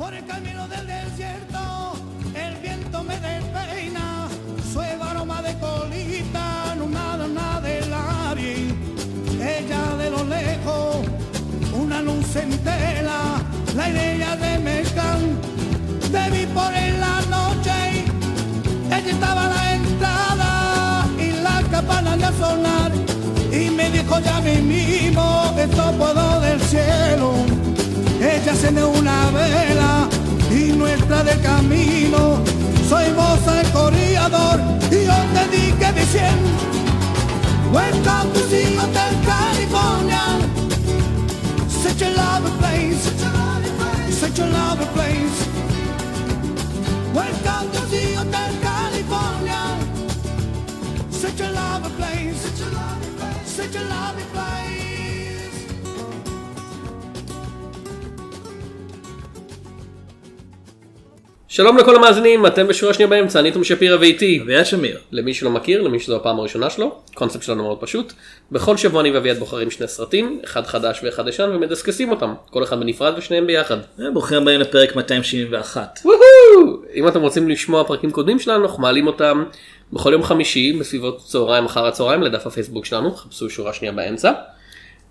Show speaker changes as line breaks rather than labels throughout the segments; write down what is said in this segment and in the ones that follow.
Por el camino del desierto, el viento me despeina. Su aroma de colita, no nada, nada del aire. Ella de lo lejos, una luz entera, la idea de mezcal. Te vi por en la noche, ella estaba a la entrada y la campana de a sonar. Y me dijo ya mismo que esto puedo del cielo. Ella enciende una vela y nuestra del camino. Soy vos el corredor y yo te dije diciendo Welcome to the Hotel California Such a lovely place Such a lovely place Welcome to the Hotel California Such a lovely place Such a lovely place
שלום לכל המאזינים, אתם בשורה שנייה באמצע, אני תום שפירא ואיתי.
אביעד שמיר.
למי שלא מכיר, למי שזו הפעם הראשונה שלו, הקונספט שלנו מאוד פשוט. בכל שבוע אני ואביעד בוחרים שני סרטים, אחד חדש ואחד ישן, ומדסקסים אותם. כל אחד בנפרד ושניהם ביחד.
ברוכים הבאים לפרק 271.
וואו! אם אתם רוצים לשמוע פרקים קודמים שלנו, אנחנו מעלים אותם בכל יום חמישי, בסביבות צהריים אחר הצהריים, לדף הפייסבוק שלנו, חפשו שורה שנייה באמצע.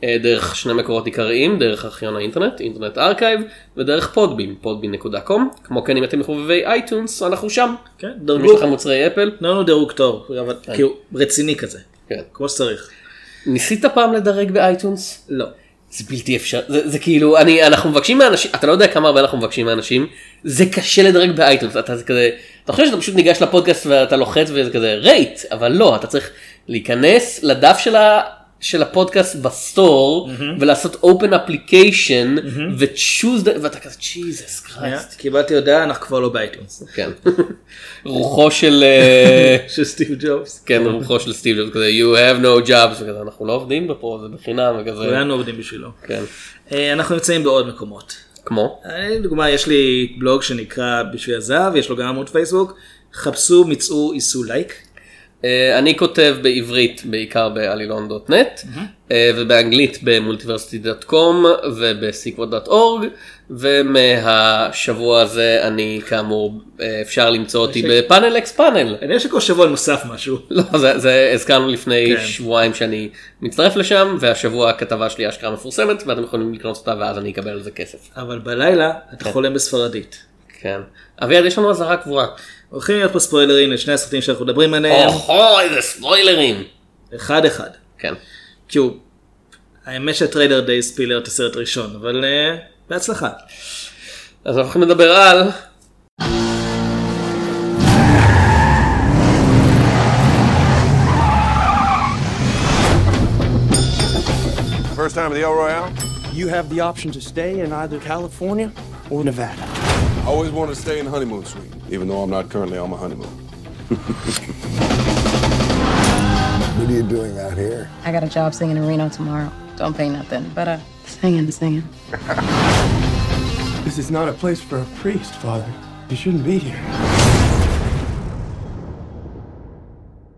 אה, דרך שני מקורות עיקריים, דרך ארכיון האינטרנט, Internet Archive, ודרך Podbean, Podbean.com. כמו כן אם אתם מחובבי iTunes, אנחנו שם.
כן,
אם יש,
דרגו,
לכם מוצרי אפל,
תנו לנו דירוג טוב, אבל כאילו רציני כזה,
כן.
כמו שצריך.
ניסית פעם לדרג ב iTunes?
לא.
זה בלתי אפשר, זה, זה כאילו, אני, אנחנו מבקשים מאנשים, אתה לא יודע כמה הרבה אנחנו מבקשים מאנשים, זה קשה לדרג ב iTunes, אתה זה כזה, אתה חושב שאתה פשוט ניגש לפודקאסט ואתה לוחץ וזה כזה rate, אבל לא, אתה צריך להיכנס לדף של, ה, של הפודקאסט ב store, ולעשות open application, ו-choose, the- ואתה כזה, Jesus Christ.
קיבלתי הודעה, אנחנו כבר לא ב iTunes.
כן. רוחו של, אה,
של סטיב ג'ובס.
כן, רוחו של סטיב, ג'ובס, כזה, you have no jobs, וכזה, אנחנו לא עובדים פה, זה בחינם, וכזה,
כולנו עובדים בשבילו.
כן.
אה, אנחנו נמצאים בעוד מקומות.
כמו?
אה, לדוגמה, יש לי בלוג שנקרא בשביל הזהב, יש לו גם עמוד פייסבוק. חפשו, מצאו, תעשו לייק.
אה, אני כותב בעברית בעיקר בעלילון.net אה, ובאנגלית ב Multiversity.com וב Sequart.org ומהשבוע הזה אני כאמור אה, אפשר למצוא אותי ב Panel x Panel.
אני יודע שכל שבוע נוסף משהו.
לא, זה, זה הזכרנו לפני
כן.
שבועיים שאני מצטרף לשם והשבוע הכתבה שלי אשכרה מפורסמת ואתם יכולים לקנות אותה ואז אני אקבל על זה כסף.
אבל בלילה אתה חולם בספרדית.
כן. אביעד יש לנו אזהרה קבועה.
הולכים להיות פה ספוילרים לשני הסרטים שאנחנו מדברים עליהם.
אוהו איזה ספוילרים.
אחד אחד.
כן.
כאילו, האמת שהטריילר די ספילר את הסרט הראשון, אבל אה, בהצלחה.
אז אנחנו הולכים לדבר על
First time at the El Royale?
You have the option to stay in either California or Nevada.
I always wanted to stay in the honeymoon suite, even though I'm not currently on my honeymoon.
What are you doing out here?
I got a job singing in Reno tomorrow. Don't pay nothing, but uh, singing, singing.
This is not a place for a priest, Father. You shouldn't be here.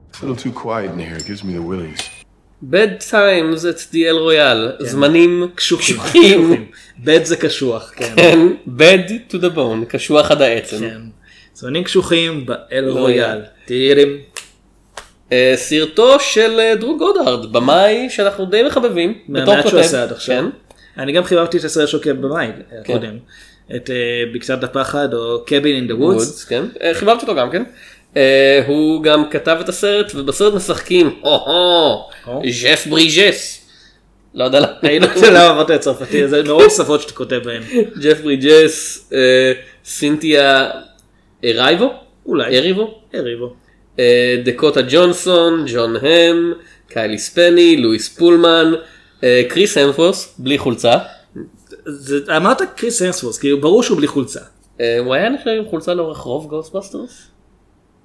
It's a little too quiet in here. It gives me the willies.
Bad times at the El Royale, זמנים
קשוחים. בד זה קשוח, כן.
כן, bad to the bone, קשוח עד העצם.
כן. זמנים קשוחים באל
רויאל. אה, סרטו של אה, דרו גודהרד, במאי שאנחנו די מחבבים,
מהמעט שהוא. עשה עד עכשיו.
כן.
אני גם חיברתי את הסרט שלו כבמאי הקודם. את אה, בקצת הפחד או קבין אין דה וודס.
כן. אה, חיברתי אותו גם כן. אה, הוא גם כתב את הסרט ובסרט משחקים, הו-הו,
או.
ז'ף בריז'ס. לא יודע למה.
אני לא יודע למה אמרת את צרפתי, זה מרוב שפות שאתה כותב בהן.
ג'ף ברידג'ס, אה, סינתיה ארייבו?
אולי.
אריבו?
הריבו.
אה, דקוטה ג'ונסון, ג'ון הם, קיילי ספני, לואיס פולמן, אה, קריס המסוורת', בלי חולצה.
זה- אמרת קריס הרספורס, כאילו ברור שהוא בלי חולצה.
אה, הוא היה נחשב עם חולצה לאורך רוב Ghostbusters?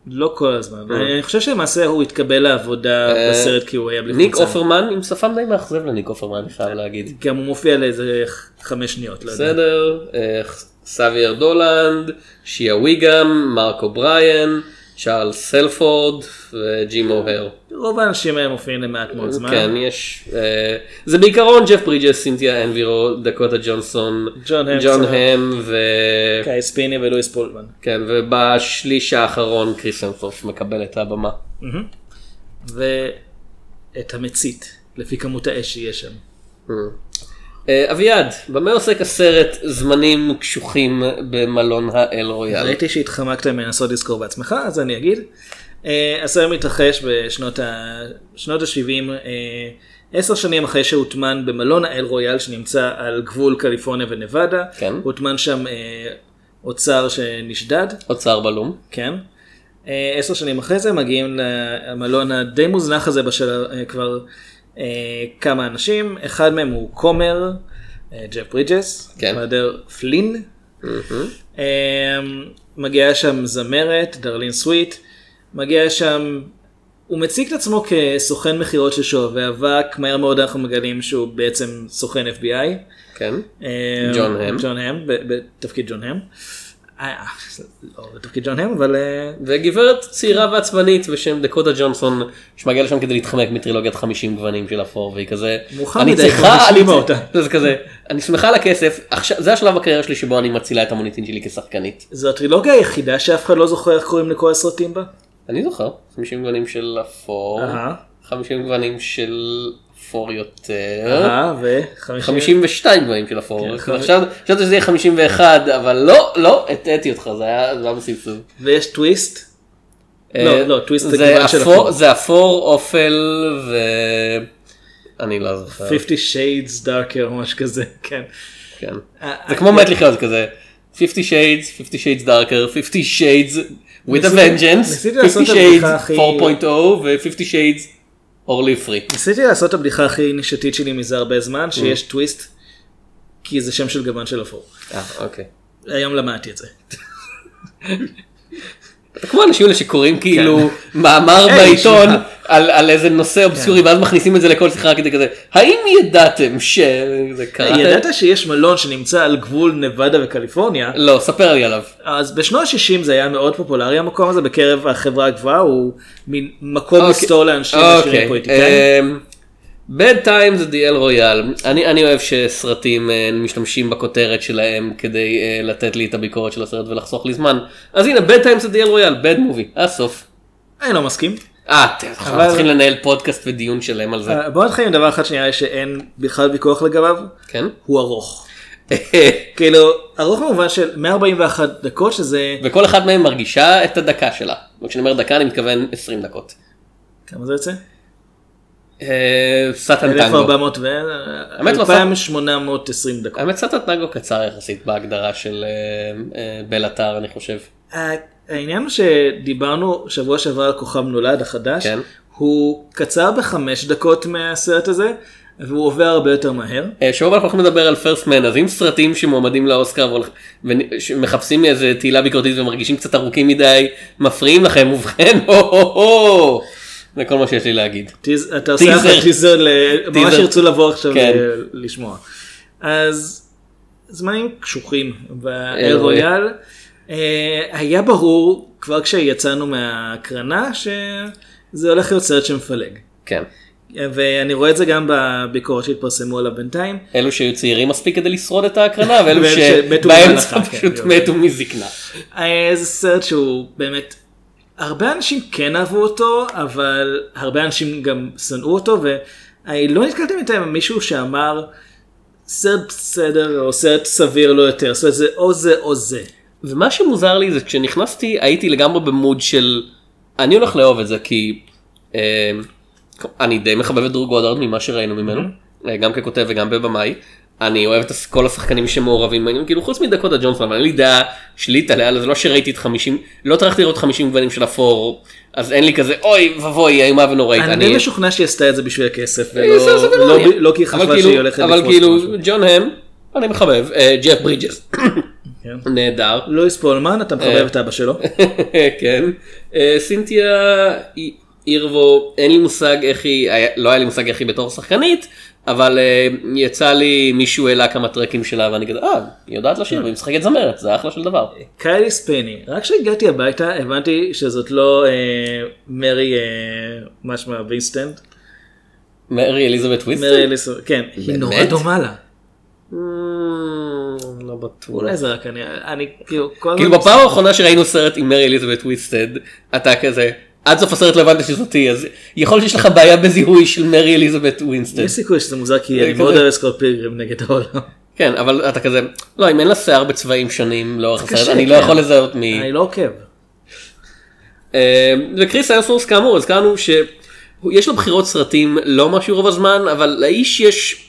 לא כל הזמן. אני חושב שלמעשה הוא התקבל לעבודה
אה,
בסרט כי הוא היה בלי חולצה.
ניק אופרמן עם שפם די מאכזב לניק אופרמן אני חייב להגיד.
גם הוא מופיע לאיזה חמש שניות. לא.
בסדר, אה, קסבייה דולן, שיה ויגם, מרק אובריין, צ'ארלס הלפורד וג'ים אוהר.
רוב האנשים האלה מופיעים למעט מאוד זמן.
כן, יש... אה, זה בעיקרון ג'ף ברידג'ס, סינתיה אריבו, דקוטה ג'ונסון,
ג'ון קצת.
הם ו...
קאי ספיני ולואיס פולמן.
כן, ובשליש האחרון קריס אנסוף מקבל את הבמה.
ואת המצית, לפי כמות האש שיש שם.
אה, אביעד, במה עוסק הסרט זמנים קשוחים במלון האל רויאל?
ראיתי שהתחמקת מלנסות לזכור בעצמך, אז אני אגיד. אה, הסרט מתרחש בשנות ה- שנות ה-70, עשר שנים אחרי שהוטמן במלון האל רויאל שנמצא על גבול קליפורניה ונבדה.
כן.
הוטמן שם אה, אוצר שנשדד,
אוצר בלום.
כן. אה, עשר שנים אחרי זה מגיעים למלון הדי מוזנח הזה בשל אה, כבר אה, כמה אנשים, אחד מהם הוא כומר, אה, ג'ף ברידג'ס,
כן.
מאדר פלין. אה, מגיעה שם זמרת, דרלין סוויט, מגיע שם, הוא מציג את עצמו כסוכן מכירות של שואבי אבק, מהר מאוד אנחנו מגלים שהוא בעצם סוכן FBI.
כן.
אה,
ג'ון הם.
ג'ון הם, ב- בתפקיד ג'ון הם. אה, לא בתפקיד ג'ון הם, אבל אה,
וגברת צעירה ועצבנית בשם דקוטה ג'ונסון שמגיעה לשם כדי להתחמק מטרילוגיית 50 גוונים של אפור והיא כזה אני צריכה אני
אותה.
זה כזה אני שמחה על הכסף עכשיו זה השלב בקריירה שלי שבו אני מצילה את המוניטין שלי כשחקנית
זו הטרילוגיה היחידה שאף אחד לא זוכר איך קוראים לכל הסרטים בה.
אני זוכר 50 גוונים של אפור
אהה.
50 גוונים של אפור יותר
אה, ו...
52 גוונים של אפור
כן,
עכשיו חשבתי שזה יהיה 51 אבל לא לא הטעיתי אותך זה היה זה היה בסבסוב.
ויש טוויסט. לא,
אה,
לא, טוויסט זה גוון של
אפור. זה אפור, אופל ו... אני לא זוכר.
50 shades darker או משהו כזה, כן.
כן.
אה,
זה
אה,
כמו מת לחיות זה כזה. 50 shades, 50 shades darker, 50 shades with a vengeance,
ניסיתי
50
לעשות את
shades
הבדיחה הכי-
4.0 ו-50 shades live free.
ניסיתי לעשות את הבדיחה הכי נישתית שלי מזה הרבה זמן, שיש טוויסט, כי זה שם של גוון של אפור.
אה, אוקיי.
היום למדתי את זה.
כמו האנשים האלה שקוראים כאילו מאמר בעיתון. על על איזה נושא אובסקורי ואז מכניסים את זה לכל שיחה כדי כזה האם ידעתם קרה?
ידעת שיש מלון שנמצא על גבול נבדה וקליפורניה,
לא, ספר לי עליו.
אז בשנות ה-60 זה היה מאוד פופולרי המקום הזה בקרב החברה הגבוהה, הוא מין מקום מסתור לאנשים עשירים
אוקיי.
פוליטיקאים.
בד טיים זה דיאל רויאל. אני אני אוהב שסרטים אה, משתמשים בכותרת שלהם כדי אה, לתת לי את הביקורת של הסרט ולחסוך לי זמן. אז הנה בד טיים זה דיאל רויאל, בד מובי, הסוף.
אני לא מסכים.
אה, אנחנו צריכים לנהל פודקאסט ודיון שלם על זה.
אה, בוא נתחיל עם דבר אחד לי שאין בכלל ויכוח לגביו,
כן?
הוא ארוך. כאילו, ארוך במובן של 141 דקות שזה,
וכל אחד מהם מרגישה את הדקה שלה. וכשאני אומר דקה אני מתכוון 20 דקות.
כמה זה יוצא?
אה, סאטן טנגו.
1400 ו...
האמת לא
2820 דקות.
האמת סאטן טנגו קצר יחסית בהגדרה של אה, בלאטר אני חושב.
העניין הוא שדיברנו שבוע שעבר על כוכב נולד החדש,
כן.
הוא קצר בחמש דקות מהסרט הזה, והוא עובר הרבה יותר מהר.
אה, הבא אנחנו הולכים לדבר על פרסט מן אז אם סרטים שמועמדים לאוסקר ומחפשים איזה תהילה ביקורתית ומרגישים קצת ארוכים מדי מפריעים לכם ובכן הו הו הו זה כל מה שיש לי להגיד.
אתה עושה. לך טיזר, ממש. ירצו לבוא עכשיו
כן.
לשמוע. אז זמנים קשוחים באל
אל
רויאל. אה, היה ברור כבר כשיצאנו מהקרנה שזה הולך להיות סרט שמפלג.
כן.
ואני רואה את זה גם בביקורת שהתפרסמו עליו בינתיים.
אלו שהיו צעירים מספיק כדי לשרוד את ההקרנה ואלו שבאמצע פשוט
כן.
מתו מזקנה.
אה, זה סרט שהוא באמת, הרבה אנשים כן אהבו אותו, אבל הרבה אנשים גם שנאו אותו, ואני לא נתקלתי מתי עם מישהו שאמר סרט בסדר או סרט סביר לא יותר, זאת אומרת זה או זה או זה.
ומה שמוזר לי זה כשנכנסתי הייתי לגמרי במוד של אני הולך לאהוב את זה כי אה, אני די מחבב את דרור גודרד ממה שראינו ממנו אה, גם ככותב וגם בבמאי. אני אוהב את כל השחקנים שמעורבים בעניין כאילו חוץ מדקוטה ג'ונסון אבל אין לי דעה שלילית עליה זה לא שראיתי את 50 לא טרחתי לראות 50 גוונים של אפור אז אין לי כזה אוי ואבוי איומה ונוראית.
אני די משוכנע שהיא עשתה את זה בשביל הכסף, ולא
לא
לא- כי חשבה
כאילו-
שהיא הולכת
אבל כאילו. ג'ון הם אני מחבב אה, ג'ף ברידג'ס. נהדר.
לואיס פולמן, אתה
אה.
מחבב את אבא שלו.
כן. אה, סינתיה אירבו אין לי מושג איך היא לא היה לי מושג איך היא בתור שחקנית אבל אה, יצא לי מישהו העלה כמה טרקים שלה ואני כזה אה היא יודעת לשיר והיא משחקת זמרת זה אחלה של דבר.
קיילי ספני, רק כשהגעתי הביתה הבנתי שזאת לא אה, מרי, אה, משמע וינסטנד,
מרי אליזבת
מרי
ווינסטד?
אליסו, כן, היא? נורא דומה לה.
Mm, לא בטוח.
אולי זה רק אני, אני כאילו, כל הזמן...
כאילו בפעם האחרונה שראינו סרט עם מרי אליזבת ווינסטד אתה כזה עד סוף הסרט לא הבנת שזאתי אז יכול להיות שיש לך בעיה בזיהוי של מרי אליזבת ווינסטד.
יש סיכוי שזה מוזר כי אני מאוד אוהב סקוט פילגrim נגד העולם.
כן אבל אתה כזה לא אם אין לה שיער בצבעים שונים לאורך הסרט אני לא
כן.
יכול לזהות מ...
אני לא עוקב.
אה, וקריס המסוורת' כאמור הזכרנו שיש לו בחירות סרטים לא משהו רוב הזמן אבל לאיש יש.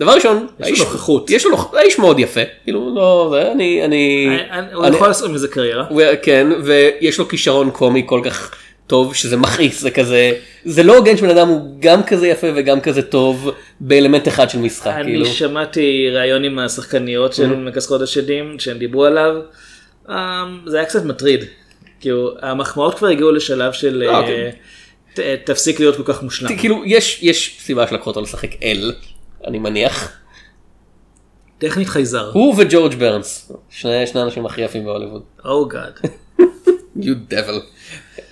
דבר ראשון,
יש לו נוכחות.
יש לו נוכחות, האיש מאוד יפה, כאילו לא, אני, אני,
אני- הוא
אני-
יכול לעשות מזה קריירה.
כן, ויש לו כישרון קומי כל כך טוב שזה מכעיס, זה כזה, זה לא הוגן שבן אדם הוא גם כזה יפה וגם כזה טוב באלמנט אחד של משחק,
אני
כאילו.
שמעתי ראיון עם השחקניות של מכסחות השדים שהם דיברו עליו. אמ, זה היה קצת מטריד. כאילו המחמאות כבר הגיעו לשלב של
לא,
אה,
כן.
תפסיק להיות כל כך מושלם.
כאילו יש סיבה שלקחו אותו לשחק אל, אני מניח.
טכנית חייזר.
הוא וג'ורג' ברנס, שני שני האנשים הכי יפים בהוליווד.
או גאד.
you devil.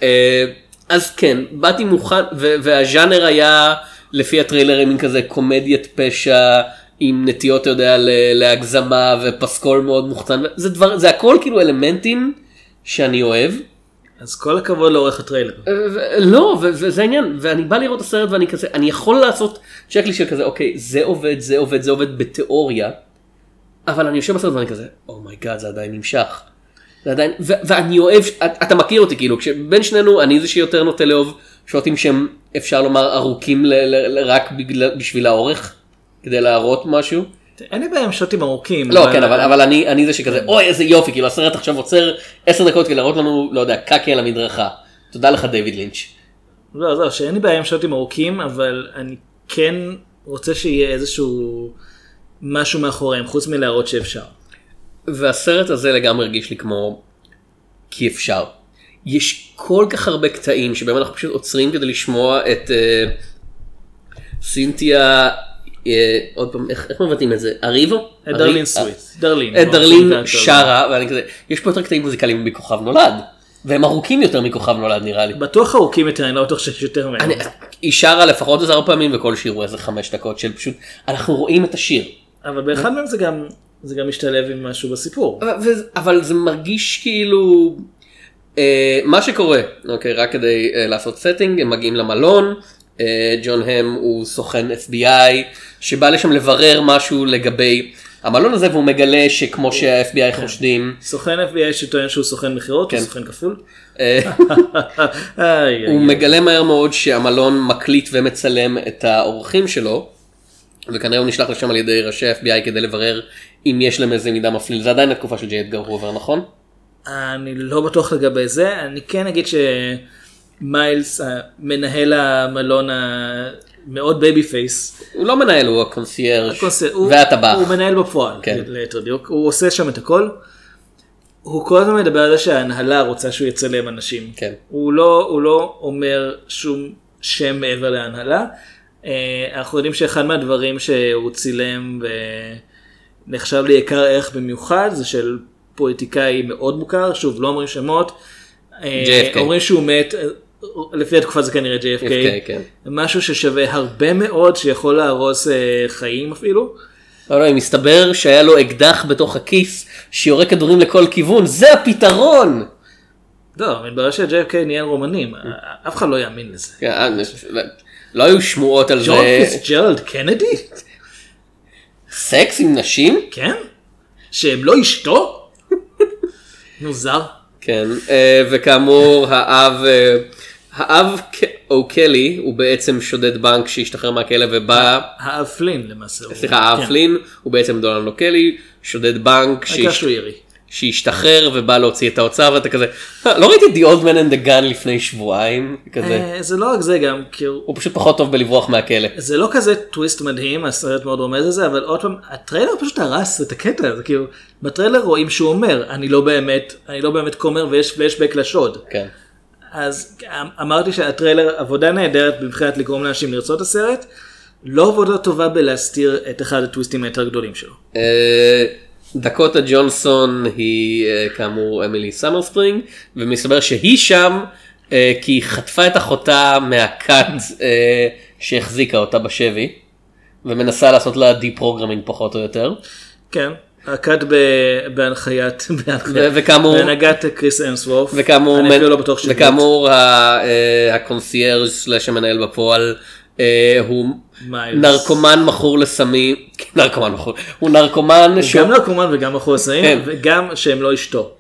אה, אז כן, באתי מוכן, והז'אנר היה לפי הטריילרים מין כזה קומדיית פשע עם נטיות, אתה יודע, להגזמה ופסקול מאוד מוחצן, זה דבר, זה הכל כאילו אלמנטים שאני אוהב.
אז כל הכבוד לעורך הטריילר.
ו- לא, וזה העניין, ואני בא לראות את הסרט ואני כזה, אני יכול לעשות checklist של כזה, אוקיי, זה עובד, זה עובד, זה עובד בתיאוריה, אבל אני יושב בסרט ואני כזה, oh my god, זה עדיין נמשך. זה עדיין, ואני אוהב, אתה מכיר אותי כאילו, כשבין שנינו אני זה שיותר נוטה לאהוב שוטים שהם אפשר לומר ארוכים רק בשביל האורך, כדי להראות משהו.
אין לי בעיה עם שוטים ארוכים.
לא, כן, אבל, אבל אני, אני זה שכזה, אוי איזה יופי, כאילו הסרט עכשיו עוצר 10 דקות כדי להראות לנו, לא יודע, קקי על המדרכה. תודה לך דיוויד לינץ'.
לא, זהו, שאין לי בעיה עם שוטים ארוכים, אבל אני כן רוצה שיהיה איזשהו משהו מאחוריהם, חוץ מלהראות שאפשר.
והסרט הזה לגמרי הרגיש לי כמו כי אפשר. יש כל כך הרבה קטעים שבהם אנחנו פשוט עוצרים כדי לשמוע את אה, סינתיה, עוד פעם, איך, מבטאים את זה? אריבו?
דרלין
ארי-
סוויט. דרלין. לא,
דרלין. שרה, ואני כזה, יש פה יותר קטעים מוזיקליים מכוכב נולד, והם ארוכים יותר מכוכב נולד נראה לי.
בטוח ארוכים יותר, אני לא בטוח שיש יותר מהם.
היא שרה לפחות ארבע פעמים וכל שיר הוא איזה חמש דקות של פשוט, אנחנו רואים את השיר.
אבל באחד מהם זה גם, זה גם משתלב עם משהו בסיפור.
אבל- זה מרגיש כאילו אה, מה שקורה אוקיי רק כדי אה, לעשות setting הם מגיעים למלון אה, ג'ון הם הוא סוכן FBI שבא לשם לברר משהו לגבי המלון הזה והוא מגלה שכמו שה-FBI חושדים
סוכן FBI שטוען שהוא סוכן מכירות, הוא
כן.
סוכן כפול.
אה, הוא. מגלה מהר מאוד שהמלון מקליט ומצלם את האורחים שלו. וכנראה הוא נשלח לשם על ידי ראשי ה-FBI כדי לברר אם יש להם איזה מידע מפליל זה עדיין התקופה של ג'י אדגר הובר נכון?
אני לא בטוח לגבי זה, אני כן אגיד שמיילס, מנהל המלון המאוד baby face,
הוא לא מנהל הוא הקונסיירג'
הוא-
והטבח.
הוא מנהל בפועל,
כן.
ליתר דיוק, הוא עושה שם את הכל. הוא כל הזמן מדבר על זה שההנהלה רוצה שהוא יצלם אנשים.
כן.
הוא לא, הוא לא אומר שום שם מעבר להנהלה. אה, אנחנו יודעים שאחד מהדברים שהוא צילם ונחשב ליקר ערך במיוחד זה של פוליטיקאי מאוד מוכר, שוב לא אומרים שמות. אה,
JFK.
אומרים שהוא מת, לפי התקופה זה כנראה JFK.
JFK, כן.
משהו ששווה הרבה מאוד שיכול להרוס אה, חיים אפילו.
לא, לא, מסתבר שהיה לו אקדח בתוך הכיס שיורה כדורים לכל כיוון, זה הפתרון!
לא, מתברר ש-JFK ניהל רומנים, אף אחד לא יאמין לזה.
כן, אה, לא היו שמועות על
ג'ון
זה,
פיצג'רלד קנדי?
סקס עם נשים?
כן? שהם לא אשתו? מוזר.
כן, אה, וכאמור האב, אה, האב ק- אוקלי הוא בעצם שודד בנק שהשתחרר מהכלא ובא,
האב פלין למעשה.
סליחה, האב
כן.
פלין הוא בעצם דונלד אוקלי, שודד בנק. שהשתחרר ובא להוציא את האוצר ואתה כזה, "אה, לא ראיתי The Old Man and the Gun לפני שבועיים, כזה,
אה, זה לא רק זה גם, הוא-
הוא פשוט פחות טוב בלברוח מהכלא.
זה לא כזה טוויסט מדהים, הסרט מאוד רומז לזה, אבל עוד פעם, הטריילר פשוט הרס את הקטע הזה, כאילו, בטריילר רואים שהוא אומר, אני לא באמת, אני לא באמת כומר ויש פלשבק לשוד.
כן.
אז אמרתי שהטריילר עבודה נהדרת מבחינת לגרום לאנשים לרצות את הסרט, לא עבודה טובה בלהסתיר את אחד הטוויסטים היותר גדולים שלו.
אה, דקוטה ג'ונסון היא אה, כאמור אמילי סמרספרינג ומסתבר שהיא שם אה, כי היא חטפה את אחותה מהכת שהחזיקה אותה בשבי ומנסה לעשות לה deprogramming פחות או יותר.
כן, ב- בהנחיית,
וכאמור-
בהנהגת קריס אנסוורף.
וכאמור,
אני אפילו לא בטוח שהוא
וכאמור אה, הקונסיירג' slash המנהל בפועל אה, הוא. נרקומן מכור לסמים, נרקומן מכור, הוא נרקומן
הוא גם נרקומן וגם מכור סמים,
כן.
וגם שהם לא אשתו.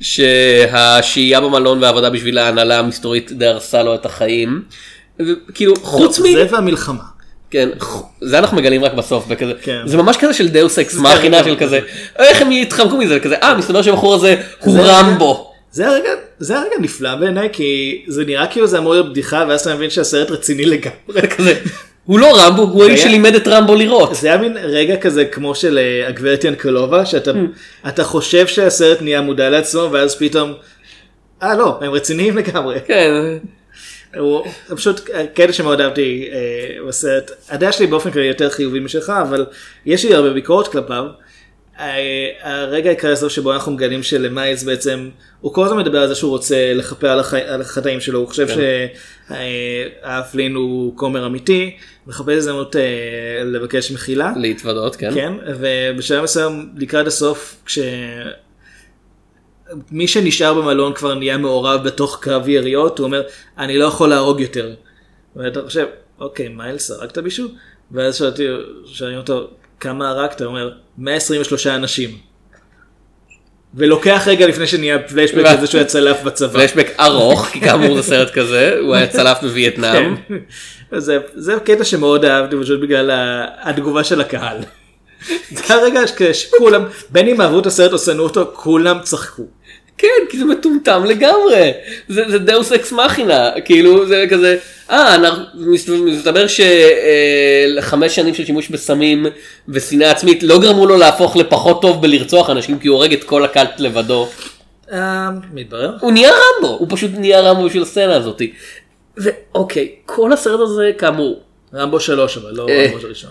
שהשהייה במלון והעבודה בשביל ההנהלה המסתורית די הרסה לו את החיים. כאילו חוץ מ...
זה והמלחמה.
כן, זה אנחנו מגלים רק בסוף, בכזה,
כן.
זה ממש כזה של דאוס אקס מאכינה. של כזה, איך הם יתחמקו מזה, כזה, אה מסתבר שהבחור הזה הוא
זה-
רמבו.
זה הרגע, זה הרגע נפלא בעיניי, כי זה נראה כאילו זה אמור להיות בדיחה, ואז אתה מבין שהסרט רציני לגמרי.
כזה, הוא לא רמבו, הוא האיש שלימד את רמבו לראות.
זה היה מין רגע כזה כמו של אה, הגברת ינקלובה, שאתה
Mm.
חושב שהסרט נהיה מודע לעצמו, ואז פתאום, אה לא, הם רציניים לגמרי.
כן,
הוא פשוט קטע שמאוד אהבתי אה, בסרט. הדעה שלי באופן כללי יותר חיובי משלך, אבל יש לי הרבה ביקורת כלפיו. אה, הרגע העיקרי הזה שבו אנחנו מגלים שלמיילס בעצם, הוא כל הזמן מדבר על זה שהוא רוצה לכפר על, החי, על החטאים שלו, הוא חושב שהפלין הוא כומר אמיתי, מחפש הזדמנות אה, לבקש מחילה.
להתוודות, כן.
כן, ובשלב מסוים לקראת הסוף, כש... מי שנשאר במלון כבר נהיה מעורב בתוך קרב יריות, הוא אומר, אני לא יכול להרוג יותר. ואתה חושב, אוקיי, מיילס, הרגת מישהו? ואז שאלתי, שואלים אותו, כמה הרגת? הוא אומר, 123 אנשים. ולוקח רגע לפני שנהיה פלשבק לזה שהוא היה צלף בצבא.
פלשבק ארוך, כי כאמור זה סרט כזה, הוא היה צלף בווייטנאם.
כן. זה, זה קטע שמאוד אהבתי פשוט בגלל התגובה של הקהל. זה הרגע שכולם, בין אם אהבו את הסרט או שנאו אותו, כולם צחקו.
כן, כי זה מטומטם לגמרי. זה, זה deus ex machina, כאילו זה כזה, אה, אנחנו- מס- מסתבר שחמש שנים של שימוש בסמים ושנאה עצמית לא גרמו לו להפוך לפחות טוב בלרצוח אנשים כי הוא הורג את כל ה cult לבדו.
אה, מתברר.
הוא נהיה רמבו, הוא פשוט נהיה רמבו בשביל הסצנה הזאתי. ואוקיי, כל הסרט הזה כאמור,
רמבו שלוש אבל לא
אה.
רמבו הראשון.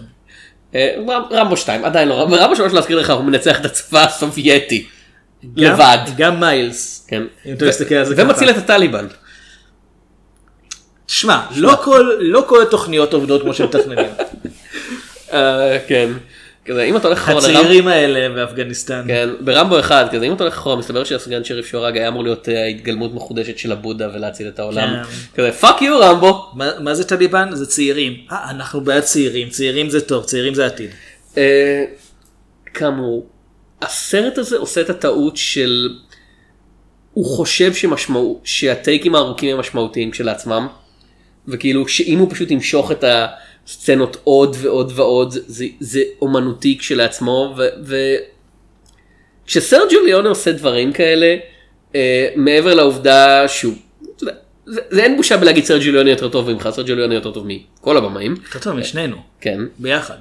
אה, רמ- רמבו 2 עדיין לא, רמבו 3 להזכיר לך הוא מנצח את הצבא הסובייטי. לבד.
גם מיילס.
כן.
אם אתה מסתכל על זה ככה.
ומציל את הטליבן.
תשמע, לא כל- לא כל התוכניות עובדות כמו שמתכננים.
אה, כן. כזה, אם אתה הולך אחורה לרמבו,
הצעירים האלה באפגניסטן.
כן, ברמבו אחד, כזה, אם אתה הולך אחורה, מסתבר שהסגן שריף שהורג היה אמור להיות אה, התגלמות מחודשת של הבודה ולהציל את העולם.
כן.
כזה, fuck you רמבו.
מה זה טליבן? זה צעירים. אה, אנחנו בעד צעירים. צעירים זה טוב, צעירים זה עתיד.
כאמור, הסרט הזה עושה את הטעות של... הוא חושב שמשמעות, שהטייקים הארוכים הם משמעותיים כשלעצמם, וכאילו שאם הוא פשוט ימשוך את הסצנות עוד ועוד ועוד, זה, זה אומנותי כשלעצמו, ו... ו... ליאון עושה דברים כאלה, אה, מעבר לעובדה שהוא, יודע, זה, זה אין בושה בלהגיד סרג'ו ליאון יותר טוב ממך, סרג'ו ליאון יותר טוב מכל הבמאים,
יותר טוב משנינו.
כן.
ביחד.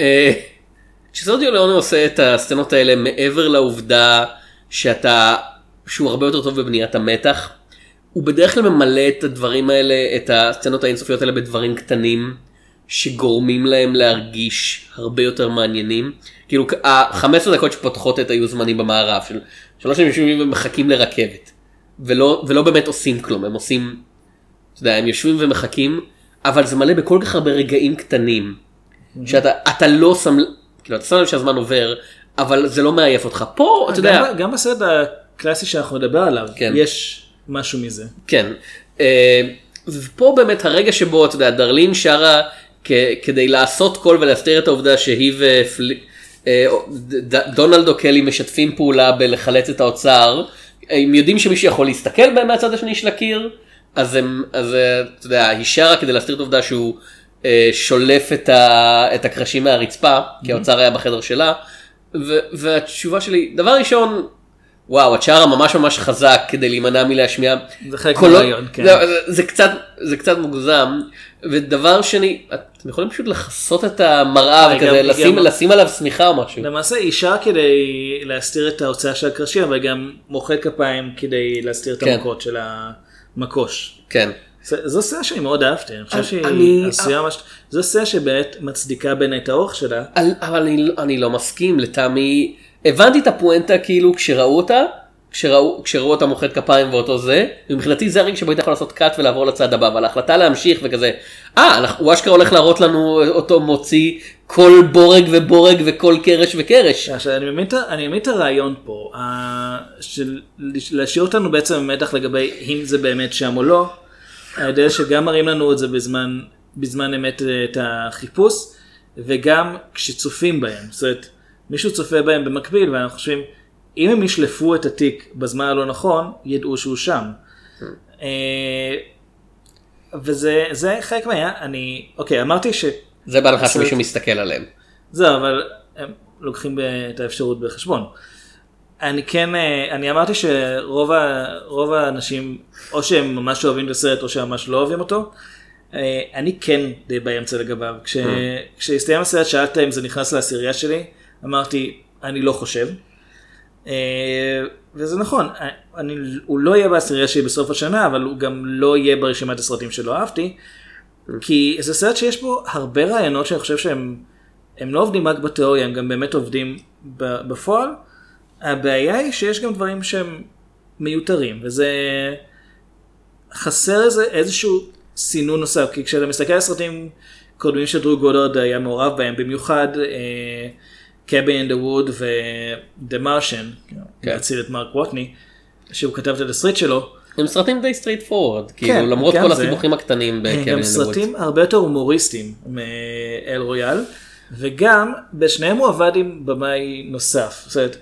אה, כשסרדיו ליאונה עושה את הסצנות האלה מעבר לעובדה שאתה, שהוא הרבה יותר טוב בבניית המתח, הוא בדרך כלל ממלא את הדברים האלה, את הסצנות האינסופיות האלה בדברים קטנים שגורמים להם להרגיש הרבה יותר מעניינים. כאילו ה-15 דקות שפותחות את היו זמנים במערב של שלוש יושבים ומחכים לרכבת ולא, ולא באמת עושים כלום הם עושים, אתה יודע, הם יושבים ומחכים אבל זה מלא בכל כך הרבה רגעים קטנים שאתה אתה לא שם, כאילו אתה שם לב שהזמן עובר אבל זה לא מעייף אותך פה אתה יודע.
גם, גם בסרט הקלאסי שאנחנו נדבר עליו,
כן.
יש משהו מזה.
כן. אה, ופה באמת הרגע שבו, אתה יודע, דרלין שרה כדי לעשות קול ולהסתיר את העובדה שהיא ודונלד אוקלי משתפים פעולה בלחלץ את האוצר. הם יודעים שמישהו יכול להסתכל בהם מהצד השני של הקיר, אז הם, אז אה, אתה יודע, היא שרה כדי להסתיר את העובדה שהוא אה, שולף את, ה, את הקרשים מהרצפה, כי האוצר היה בחדר שלה. ו- והתשובה שלי, דבר ראשון, וואו את שרה ממש ממש חזק כדי להימנע מלהשמיע
זה חלק
קולות-
מהרעיון, כן.
זה, זה, זה קצת זה קצת מוגזם ודבר שני אתם יכולים פשוט לכסות את המראה
היא
וכזה
גם- היא
לשים
גם-
לשים עליו שמיכה או משהו.
למעשה אישה כדי להסתיר את ההוצאה של הקרשים אבל גם מוחא כפיים כדי להסתיר את
כן.
המכות של המקוש.
כן.
זו סצנה שאני מאוד אהבתי, אני חושב שהיא עשויה ממש, זו סצנה שבאמת מצדיקה בין את האורך שלה.
אבל אני, לא- אני לא מסכים לטעמי הבנתי את הפואנטה כאילו כשראו אותה כשראו, כשראו אותה מוחאת כפיים ואותו זה ומבחינתי זה הרגע שבו היית יכול לעשות קאט ולעבור לצד הבא אבל ההחלטה להמשיך וכזה אה הוא אשכרה הולך להראות לנו אותו מוציא כל בורג ובורג וכל קרש וקרש.
עכשיו, אני מבין את הרעיון פה, של להשאיר אותנו בעצם במתח לגבי אם זה באמת שם או לא, ההבדל שגם מראים לנו את זה בזמן, בזמן אמת אה, את החיפוש, וגם כשצופים בהם, זאת אומרת, מישהו צופה בהם במקביל ואנחנו חושבים, אם הם ישלפו את התיק בזמן הלא נכון, ידעו שהוא שם. אה, וזה זה חלק מהעניין, אני, אוקיי, אמרתי ש...
זה בהנחה שמישהו מסתכל עליהם.
זהו, אבל הם לוקחים את האפשרות בחשבון. אני כן, אה, אני אמרתי שרוב ה- רוב האנשים, או שהם ממש אוהבים את הסרט, או שהם ממש לא אוהבים אותו. אה, אני כן די באמצע לגביו. כש- כשהסתיים הסרט שאלת אם זה נכנס לעשירייה שלי, אמרתי, אני לא חושב. אה, וזה נכון, אה, אני, הוא לא יהיה בעשירייה שלי בסוף השנה, אבל הוא גם לא יהיה ברשימת הסרטים שלא אהבתי. כי זה סרט שיש בו הרבה רעיונות שאני חושב שהם הם לא עובדים רק בתיאוריה, הם גם באמת עובדים בפועל. הבעיה היא שיש גם דברים שהם מיותרים, וזה חסר איזה, איזשהו סינון נוסף, כי כשאתה מסתכל על סרטים קודמים שדרו גודרד היה מעורב בהם, במיוחד Cabin in the Woods ו-The Martian,
כן.
להציל את מרק ווטני, שהוא כתב את התסריט שלו,
הם סרטים די straightforward כאילו
כן,
למרות כל
זה.
הסיבוכים הקטנים
הם
ב Cabin
גם
הם
סרטים הרבה יותר הומוריסטיים מאל רויאל, וגם בשניהם הוא עבד עם במאי נוסף. זאת אומרת,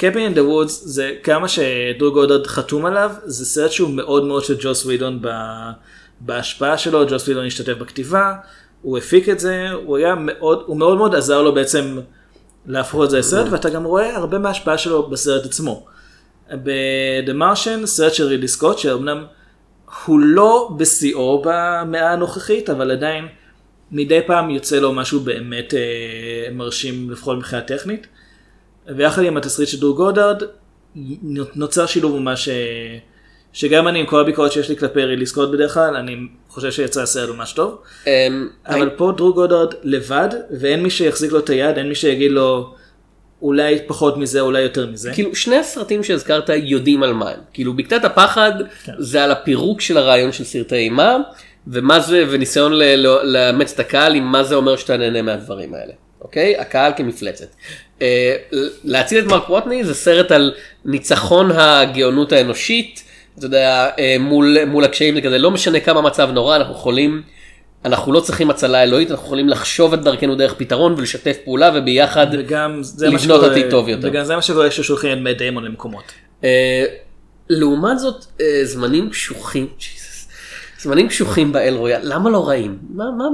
Cabin in the Woods זה כמה שדרו גודרד חתום עליו, זה סרט שהוא מאוד מאוד של ג'וס ווידון ב- בהשפעה שלו, ג'וס ווידון השתתף בכתיבה, הוא הפיק את זה, הוא היה מאוד, הוא מאוד מאוד עזר לו בעצם להפוך את זה לסרט, ואתה גם רואה הרבה מההשפעה שלו בסרט עצמו. ב-The Martian, סרט של רידלי סקוט, שאומנם הוא לא בשיאו במאה הנוכחית, אבל עדיין מדי פעם יוצא לו משהו באמת אה, מרשים לפחות מבחינה טכנית. ויחד עם התסריט של דור גודרד, נוצר שילוב ממש, אה, שגם אני עם כל הביקורת שיש לי כלפי רילי סקוט בדרך כלל, אני חושב שיצא הסרט ממש טוב.
אמ,
אבל פה דרו גודרד לבד, ואין מי שיחזיק לו את היד, אין מי שיגיד לו אולי פחות מזה, אולי יותר מזה.
כאילו שני הסרטים שהזכרת יודעים על מה הם כאילו בקתת הפחד
כן.
זה על הפירוק של הרעיון של סרטי אימה ומה זה וניסיון לאמץ את הקהל עם מה זה אומר שאתה נהנה מהדברים האלה אוקיי הקהל כמפלצת. אה, להציל את מרק ווטני זה סרט על ניצחון הגאונות האנושית אתה יודע אה, מול מול הקשיים זה כזה לא משנה כמה מצב נורא אנחנו יכולים. אנחנו לא צריכים הצלה אלוהית אנחנו יכולים לחשוב את דרכנו דרך פתרון ולשתף פעולה וביחד לבנות עתיד טוב יותר.
וגם זה מה שקורה כששולחים את דיימון למקומות.
אה, לעומת זאת זמנים קשוחים, זמנים קשוחים באל רויאל, למה לא רעים? מה, מה,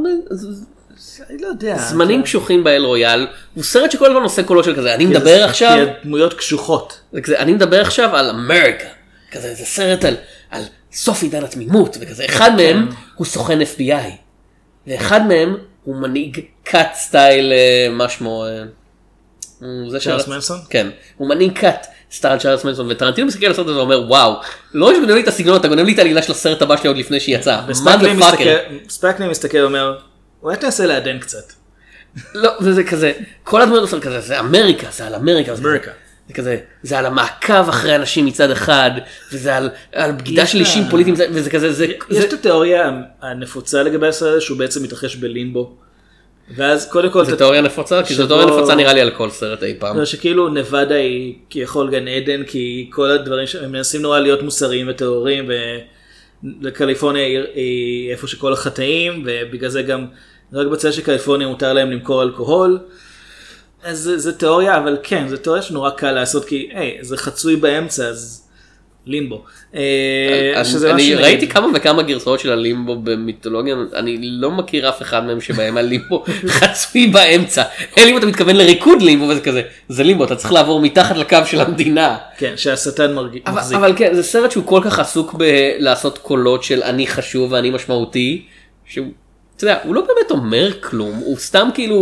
אני לא יודע.
זמנים קשוחים באל רויאל, הוא סרט שכל הזמן עושה קולות של כזה, אני
כי
מדבר עכשיו,
כי הדמויות קשוחות.
אני מדבר עכשיו על אמריקה, כזה, זה סרט על, על סוף עידן התמימות, וכזה, אחד מהם הוא סוכן FBI, ואחד מהם הוא מנהיג cult style, אה, מה שמו, אה, זה
צ'ארלס מנסון?
כן, הוא מנהיג cult style צ'ארלס מנסון, וטרנטינו מסתכל על הסרט הזה ואומר וואו, לא רק שגונב לי את הסגנון, אתה גונב לי את העלילה של הסרט הבא שלי עוד לפני שיצא.
מסתכל- ספקלי מסתכל ואומר, אולי תנסה לעדן קצת.
לא, וזה כזה, כל הדמויות עושות כזה, זה אמריקה, זה על אמריקה.
אמריקה.
זה כזה, זה על המעקב אחרי אנשים מצד אחד, וזה על, על בגידה של אישים פוליטיים, זה- וזה כזה, זה,
יש את התיאוריה הנפוצה לגבי הסרט הזה שהוא בעצם מתרחש בלימבו. ואז קודם כל,
זה
אתה-
תיאוריה נפוצה, כי זו תיאוריה נפוצה נראה לי על כל סרט אי פעם.
לא, שכאילו נבדה היא כביכול גן עדן כי כל הדברים שהם מנסים נורא להיות מוסריים וטהורים וקליפורניה היא איפה שכל החטאים ובגלל זה גם רק בצד של קליפורניה מותר להם למכור אלכוהול. אז זה, זה תיאוריה אבל כן זה תיאוריה שנורא קל לעשות כי היי זה חצוי באמצע אז לימבו. אה,
אני-
שזה
אני
משהו
ראיתי. כמה וכמה גרסאות של הלימבו במיתולוגיה, אני לא מכיר אף אחד מהם שבהם הלימבו חצוי באמצע. לי אם אתה מתכוון לריקוד לימבו וזה כזה, זה לימבו, אתה צריך לעבור מתחת לקו של המדינה.
כן, שהשטן.
אבל, אבל כן, זה סרט שהוא כל כך עסוק בלעשות קולות של אני חשוב ואני משמעותי, שהוא, אתה יודע, הוא לא באמת אומר כלום, הוא סתם כאילו,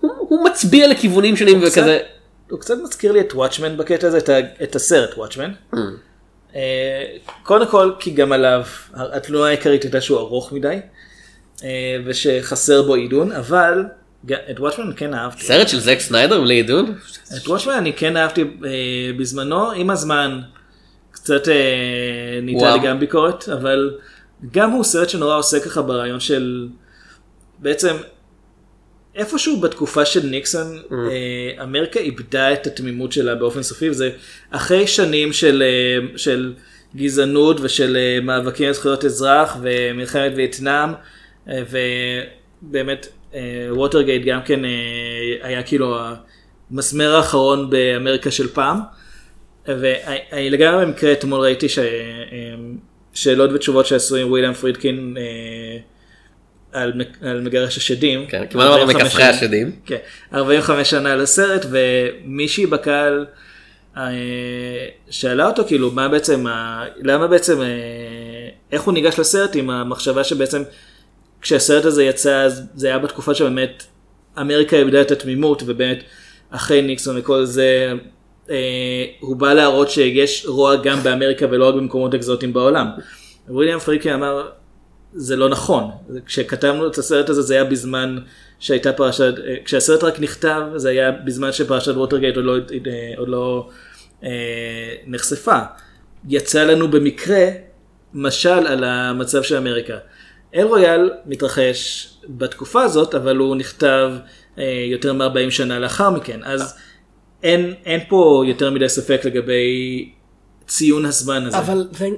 הוא, הוא מצביע לכיוונים שונים
קצת-
וכזה,
הוא קצת מזכיר לי את וואטשמן בקטע הזה, את, ה, את הסרט וואטשמן.
Hmm.
אה, קודם כל כי גם עליו התלונה העיקרית הייתה שהוא ארוך מדי אה, ושחסר בו עידון אבל את וואטשמן כן אהבתי.
סרט של זק סניידר בלי עידון?
את וואטשמן אני כן אהבתי אה, בזמנו עם הזמן קצת
וואו.
לי גם ביקורת אבל גם הוא סרט שנורא עושה ככה ברעיון של בעצם איפשהו בתקופה של ניקסון אה, אמריקה איבדה את התמימות שלה באופן סופי וזה אחרי שנים של, אה, של גזענות ושל אה, מאבקים על זכויות אזרח ומלחמת וייטנאם אה, ובאמת אה, ווטרגייט גם כן אה, היה כאילו המסמר האחרון באמריקה של פעם. ואני לגמרי במקרה אתמול ראיתי ש... שאלות ותשובות שעשו עם וויליאם פרידקין אה, על, על מגרש השדים.
כן, כמעט אמרנו
45
מכסחי השדים.
כן, 45 שנה לסרט ומישהי בקהל אה, שאלה אותו כאילו מה בעצם, ה... למה בעצם, אה, איך הוא ניגש לסרט עם המחשבה שבעצם כשהסרט הזה יצא אז זה היה בתקופה שבאמת אמריקה איבדה את התמימות ובאמת אחרי ניקסון וכל זה הוא בא להראות שיש רוע גם באמריקה ולא רק במקומות אקזוטיים בעולם. וויליאם פריקי אמר זה לא נכון כשכתבנו את הסרט הזה זה היה בזמן שהייתה פרשת אה, כשהסרט רק נכתב זה היה בזמן שפרשת ווטרגייט עוד לא, אה, עוד לא אה, נחשפה. יצא לנו במקרה משל על המצב של אמריקה. אל רויאל מתרחש בתקופה הזאת אבל הוא נכתב אה, יותר מ-40 שנה לאחר מכן אז אין, אין פה יותר מדי ספק לגבי ציון הזמן הזה.
אבל זה-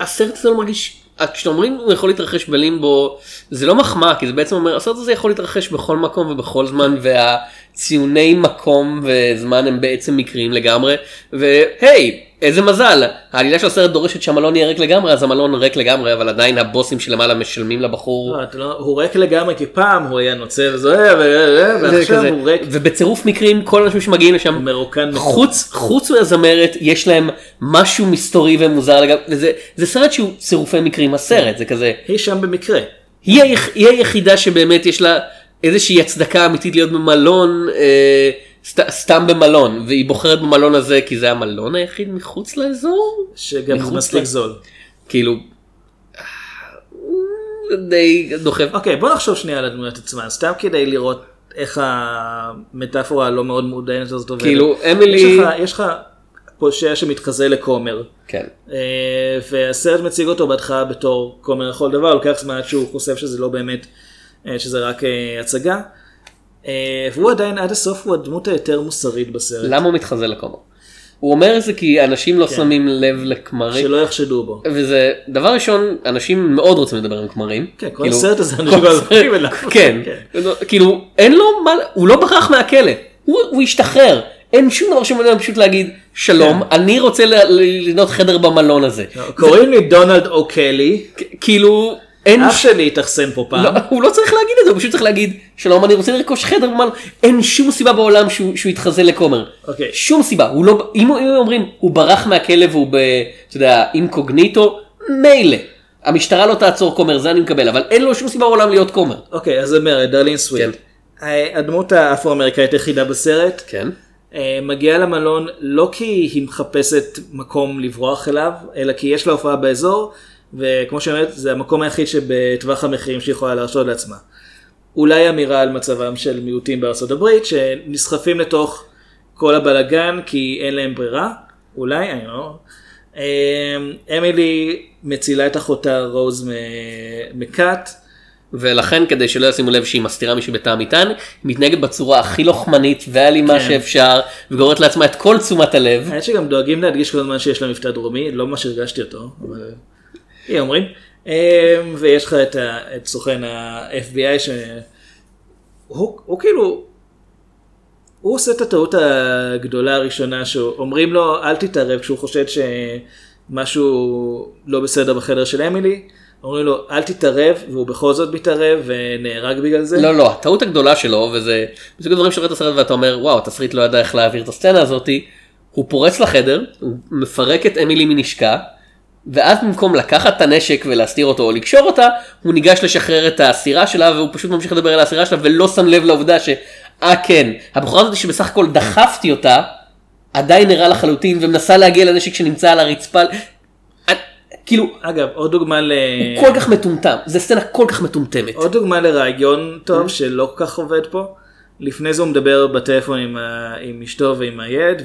הסרט הזה לא מרגיש, כשאתם אומרים הוא יכול להתרחש בלימבו, זה לא מחמאה, כי זה בעצם אומר, הסרט הזה יכול להתרחש בכל מקום ובכל זמן, והציוני מקום וזמן הם בעצם מקריים לגמרי, והי, איזה מזל, העלילה של הסרט דורשת שהמלון יהיה ריק לגמרי, אז המלון ריק לגמרי, אבל עדיין הבוסים שלמעלה משלמים לבחור.
אתה לא, הוא ריק לגמרי כי פעם הוא היה נוצר וזוהה ו-
זה
ועכשיו. הוא ריק
ובצירוף מקרים כל האנשים שמגיעים לשם
מרוקן.
חוץ מהזמרת יש להם משהו מסתורי ומוזר לגמרי זה סרט שהוא צירופי מקרים הסרט זה כזה
היא שם במקרה.
היא היחידה שבאמת יש לה איזושהי הצדקה אמיתית להיות במלון אה, סת, סתם במלון והיא בוחרת במלון הזה כי זה המלון היחיד מחוץ לאזור
שגם
מחוץ
מספיק
ל-
זול.
כאילו. אה, די דוחף
אוקיי בוא נחשוב שנייה על הדמויות עצמן סתם כדי לראות איך המטאפורה הלא מאוד מודענת הזאת עובדת.
כאילו, אמילי-
יש לך, פושע שמתחזה לכומר.
כן
אה, והסרט מציג אותו בהתחלה בתור כומר לכל דבר, לוקח זמן עד שהוא חושב שזה לא באמת, אה, שזה רק אה, הצגה. אה, והוא עדיין עד הסוף הוא הדמות היותר מוסרית בסרט.
למה הוא מתחזה לכומר. הוא אומר את זה כי אנשים לא שמים לב לכמרים.
שלא יחשדו בו.
וזה דבר ראשון אנשים מאוד רוצים לדבר עם כמרים.
כן, כל
כאילו,
הסרט הזה אנשים
הסרט-
הולכים אליו.
כן, כאילו אין לו מה, הוא לא ברח מהכלא, הוא הוא השתחרר. אין שום דבר לו פשוט להגיד שלום אני רוצה לבנות חדר במלון הזה.
כן. קוראים לי דונלד אוקלי,
כאילו אין
אח שלי התאכסן פה פעם.
לא, הוא לא צריך להגיד את זה הוא פשוט צריך להגיד שלום אני רוצה לרכוש חדר במלון אין שום סיבה בעולם שהוא, שהוא יתחזה לכומר.
אוקיי.
שום סיבה הוא לא אם, אם אומרים הוא ברח מהכלא והוא ב... אתה יודע אינקוגניטו מילא. המשטרה לא תעצור כומר זה אני מקבל אבל אין לו שום סיבה בעולם להיות כומר.
אוקיי, אז זה אומרת, דרלין סוויט. אה, הדמות האפרו-אמריקאית היחידה בסרט.
כן.
אה, מגיעה למלון לא כי היא מחפשת מקום לברוח אליו, אלא כי יש לה הופעה באזור, וכמו שאומרת, זה המקום היחיד שבטווח המחירים שהיא יכולה להרשות לעצמה. אולי אמירה על מצבם של מיעוטים בארצות הברית, שנסחפים לתוך כל הבלגן כי אין להם ברירה, אולי, אני לא... אה, אמילי מצילה את אחותה רוז מ- מכת.
ולכן כדי שלא ישימו לב שהיא מסתירה מישהו בתא המטען, היא מתנהגת בצורה הכי לוחמנית ואלימה
כן.
שאפשר, וגוררת לעצמה את כל תשומת הלב.
האמת שגם דואגים להדגיש כל הזמן שיש לה מבטא דרומי, לא ממש הרגשתי אותו, אבל היא אומרים. אמ, ויש לך את, את סוכן ה-FBI שהוא הוא כאילו, הוא עושה את הטעות הגדולה הראשונה שאומרים לו אל תתערב כשהוא חושד משהו לא בסדר בחדר של אמילי, אומרים לו אל תתערב והוא בכל זאת מתערב ונהרג בגלל זה.
לא לא הטעות הגדולה שלו וזה מסוג הדברים שראית את הסרט ואתה אומר וואו התסריט לא ידע איך להעביר את הסצנה הזאתי. הוא פורץ לחדר הוא מפרק את אמילי מנשקה. ואז במקום לקחת את הנשק ולהסתיר אותו או לקשור אותה הוא ניגש לשחרר את האסירה שלה והוא פשוט ממשיך לדבר על האסירה שלה ולא שם לב לעובדה שאה כן הבחורה הזאת שבסך הכל דחפתי אותה עדיין נראה לחלוטין ומנסה להגיע לנשק שנמצא על הרצפה. אה, כאילו
אגב עוד דוגמה ל...
הוא כל כך מטומטם זה סצנה כל כך מטומטמת.
עוד דוגמה לרעיון. טוב שלא כל כך עובד פה. לפני זה הוא מדבר בטלפון עם, ה... עם אשתו ועם הילד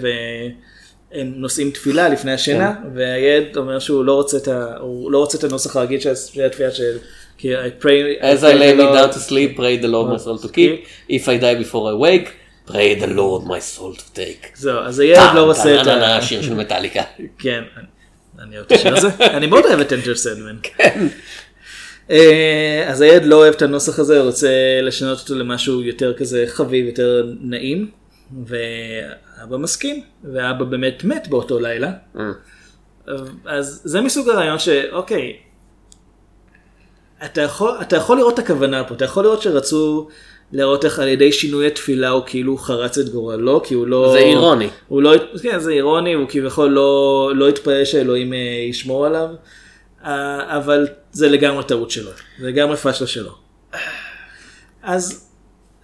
והם נושאים תפילה לפני השינה
כן.
והילד אומר שהוא לא רוצה את, ה... לא רוצה את הנוסח הרגיל של התפילה של כי I pray,
As I lay me down to sleep, pray the Lord my soul to keep. If I die before I wake, pray the Lord my soul to take.
זהו אז הילד לא רוצה את
טה-טה-טה-טה,
ה...
השיר של מטאליקה.
כן. אני אוהב את השיר הזה. אני מאוד אוהב את Enter Sandman.
כן.
אה, אז הילד לא אוהב את הנוסח הזה, הוא רוצה לשנות אותו למשהו יותר כזה חביב, יותר נעים, ואבא מסכים, ואבא באמת מת באותו לילה. אז זה מסוג הרעיון שאוקיי, אתה יכול, אתה יכול לראות את הכוונה פה, אתה יכול לראות שרצו להראות איך על ידי שינוי התפילה הוא כאילו חרץ את גורלו, כי הוא לא...
זה אירוני.
הוא לא, כן, זה אירוני, הוא כביכול לא, לא התפלל שאלוהים אה, ישמור עליו, אה, אבל זה לגמרי טעות שלו, זה לגמרי פשלה שלו. אז,